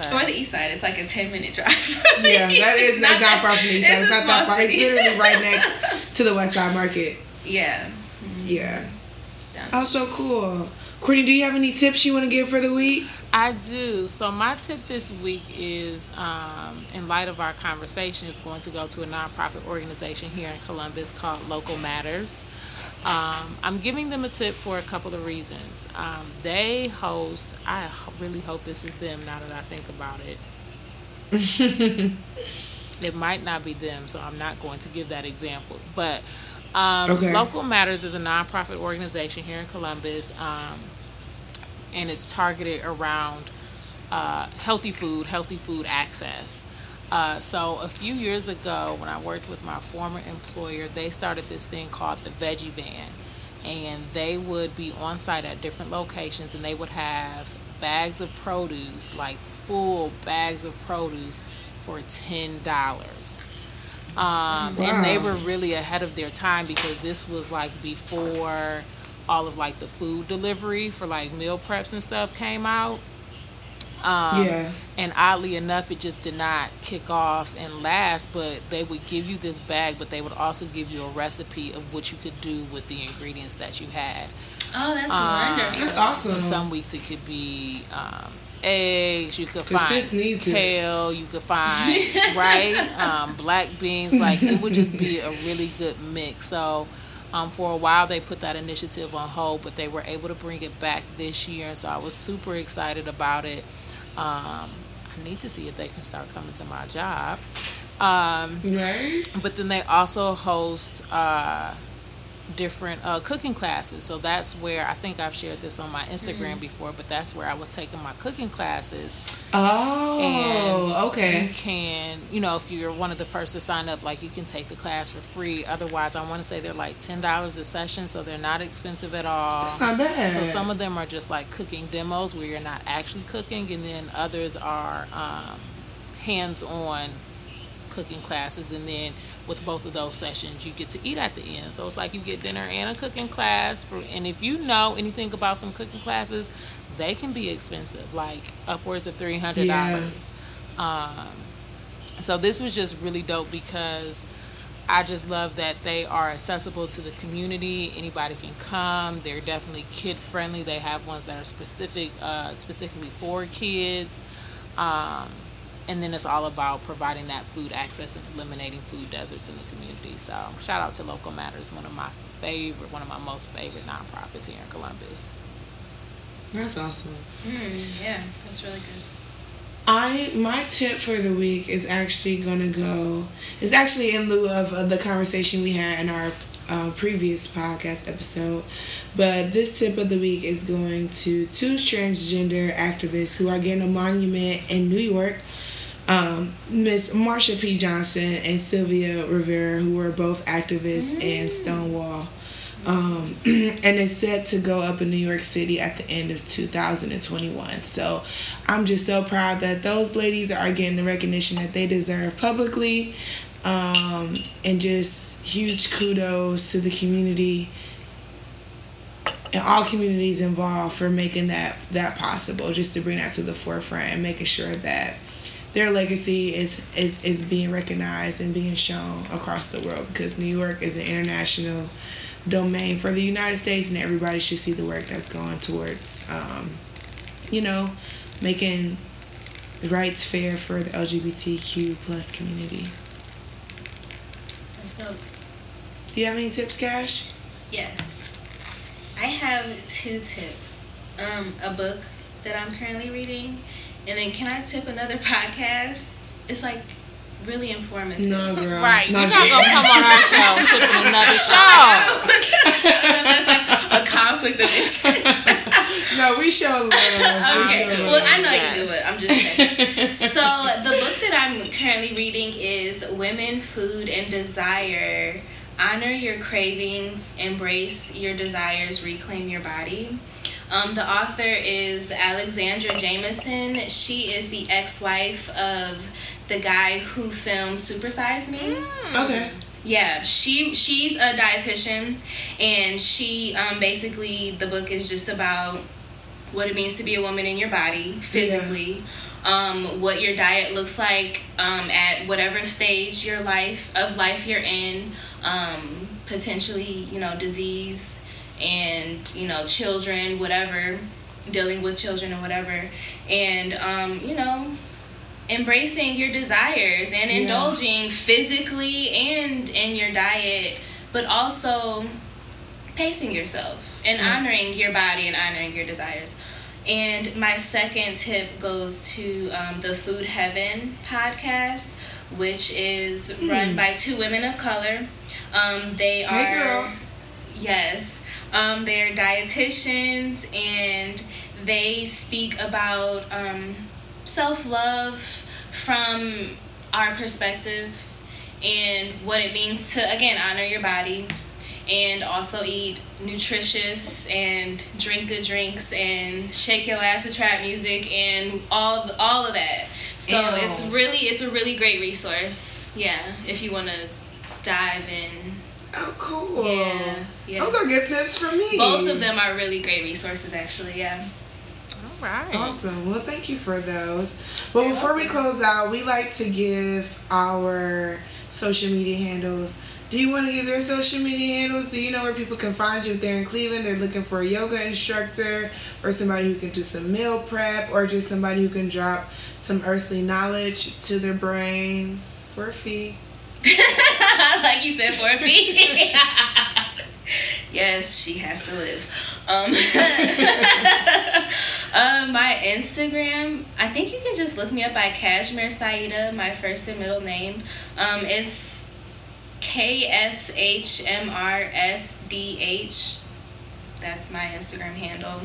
Okay. Or the east side. It's like a ten minute drive. Yeah, that is not, not that- far from the east side. It's a not that small far. It's literally right next to the west side market. Yeah. Yeah. Down. Oh, so cool. Courtney, do you have any tips you want to give for the week? I do. So my tip this week is, um, in light of our conversation, is going to go to a nonprofit organization here in Columbus called Local Matters. Um, I'm giving them a tip for a couple of reasons. Um, they host. I really hope this is them. Now that I think about it, it might not be them, so I'm not going to give that example. But um, Okay. Local Matters is a nonprofit organization here in Columbus, um, and it's targeted around uh, healthy food, healthy food access. Uh, so a few years ago, when I worked with my former employer, they started this thing called the Veggie Van, and they would be on site at different locations, and they would have bags of produce, like full bags of produce, for ten dollars. Um, And they were really ahead of their time because this was like before all of like the food delivery for like meal preps and stuff came out. Um, Yeah. And oddly enough, it just did not kick off and last. But they would give you this bag, but they would also give you a recipe of what you could do with the ingredients that you had. Oh, that's Um, wonderful. That's awesome. Some weeks it could be um, eggs. You could find sis needs it. kale. You could find right um, black beans. Like it would just be a really good mix. So Um, for a while, they put that initiative on hold, but they were able to bring it back this year, and so I was super excited about it. Um, I need to see if they can start coming to my job. Um, right. But then they also host uh, different uh, cooking classes. So that's where I think I've shared this on my Instagram mm-hmm. before, but that's where I was taking my cooking classes. Oh, and okay. You can, you know, if you're one of the first to sign up, like you can take the class for free. Otherwise, I want to say they're like ten dollars a session, so they're not expensive at all. That's not bad. So some of them are just like cooking demos where you're not actually cooking, and then others are um, hands-on cooking classes and then with both of those sessions you get to eat at the end so it's like you get dinner and a cooking class for and if you know anything about some cooking classes they can be expensive like upwards of $300 yeah. um, so this was just really dope because I just love that they are accessible to the community. Anybody can come. They're definitely kid friendly. They have ones that are specific, uh, specifically for kids. Um, and then it's all about providing that food access and eliminating food deserts in the community. So shout out to Local Matters, one of my favorite, one of my most favorite nonprofits here in Columbus. That's awesome. Mm, yeah, that's really good. I my tip for the week is actually gonna go. It's actually in lieu of uh, the conversation we had in our uh, previous podcast episode, but this tip of the week is going to two transgender activists who are getting a monument in New York um, Miss Marsha P. Johnson and Sylvia Rivera, who were both activists mm. in Stonewall. Um, and it's set to go up in New York City at the end of 2021. So I'm just so proud that those ladies are getting the recognition that they deserve publicly. Um, and just huge kudos to the community and all communities involved for making that that possible just to bring that to the forefront and making sure that their legacy is, is is being recognized and being shown across the world because New York is an international domain for the United States and everybody should see the work that's going towards um, you know making rights fair for the LGBTQ plus community. That's dope. Do you have any tips, Cash? Yes. I have two tips. Um, a book that I'm currently reading and then can I tip another podcast? It's like really informative. No, girl. Right. You're not gonna come on our show tipping another show. That's like a conflict of interest. no, we show love. Okay. We show well, love. I know yes. you do it. I'm just saying. so the book that I'm currently reading is Women, Food, and Desire. Honor your cravings, embrace your desires, reclaim your body. Um, the author is Alexandra Jamieson. She is the ex-wife of the guy who filmed Supersize Me. Mm. Okay. Yeah, she she's a dietitian, and she um, basically the book is just about what it means to be a woman in your body physically. Yeah. Um, what your diet looks like um, at whatever stage your life of life you're in, um, potentially you know disease and you know children whatever dealing with children or whatever. And um, you know embracing your desires and indulging physically and in your diet but also pacing yourself and yeah. honoring your body and honoring your desires. And my second tip goes to um, the food heaven podcast which is run by two women of color. Um, they are hey yes um, they're dietitians and they speak about um, self love from our perspective and what it means to, again, honor your body and also eat nutritious and drink good drinks and shake your ass to trap music and all all of that. So Ew. it's really it's a really great resource. Yeah, if you want to dive in Oh, cool. Yeah, yeah. Those are good tips for me. Both of them are really great resources, actually. Yeah. All right. Awesome. Well, thank you for those. Well, You're before welcome. we close out, we like to give our social media handles. Do you want to give your social media handles? Do you know where people can find you if they're in Cleveland? They're looking for a yoga instructor or somebody who can do some meal prep or just somebody who can drop some earthly knowledge to their brains for a fee. like you said, for a fee. Yes, she has to live. Um, uh, my Instagram, I think you can just look me up by Kashmir Saida, my first and middle name. Um, it's K S H M R S D H. That's my Instagram handle.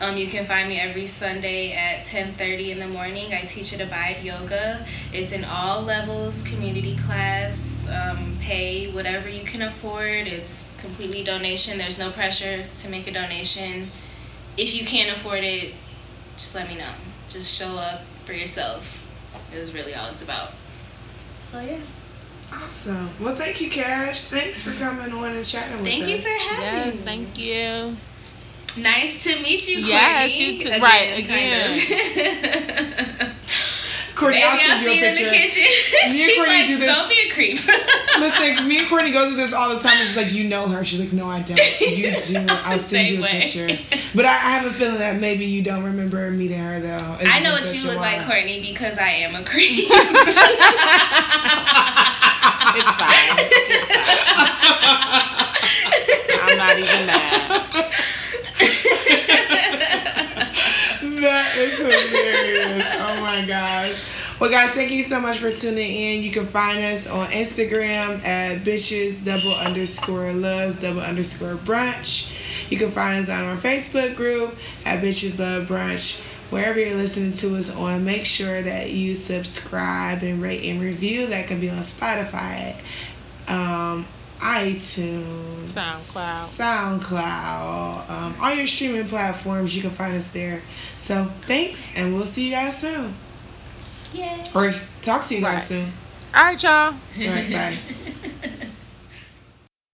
Um, you can find me every Sunday at 10:30 in the morning. I teach at Abide Yoga. It's an all levels community class. Um, pay whatever you can afford. It's completely donation. There's no pressure to make a donation. If you can't afford it, just let me know. Just show up for yourself. Is really all it's about. So yeah. Awesome. Well, thank you, Cash. Thanks for coming on and chatting with us. Thank you for having Yes, me. thank you. Nice to meet you, guys. Yes, Courtney. you too. Right, kind of. Courtney, Maybe I'll I'll send you see a you in the picture. kitchen. Me and Courtney like, do this. don't be a creep. Listen, me and Courtney go through this all the time. It's like you know her. She's like, no, I don't. You do. I'll send you a way. picture. But I, I have a feeling that maybe you don't remember meeting her though. It's I know what you look like, Courtney, because I am a creep. It's fine. It's fine. I'm not even mad. That is hilarious. My gosh. Well, guys, thank you so much for tuning in. You can find us on Instagram at bitches double underscore loves double underscore brunch. You can find us on our Facebook group at bitches love brunch. Wherever you're listening to us on, make sure that you subscribe and rate and review. That can be on Spotify, um, iTunes, SoundCloud. SoundCloud, um, all your streaming platforms. You can find us there. So thanks, and we'll see you guys soon, Yay. or talk to you guys Right. soon. All right, y'all. All right, bye.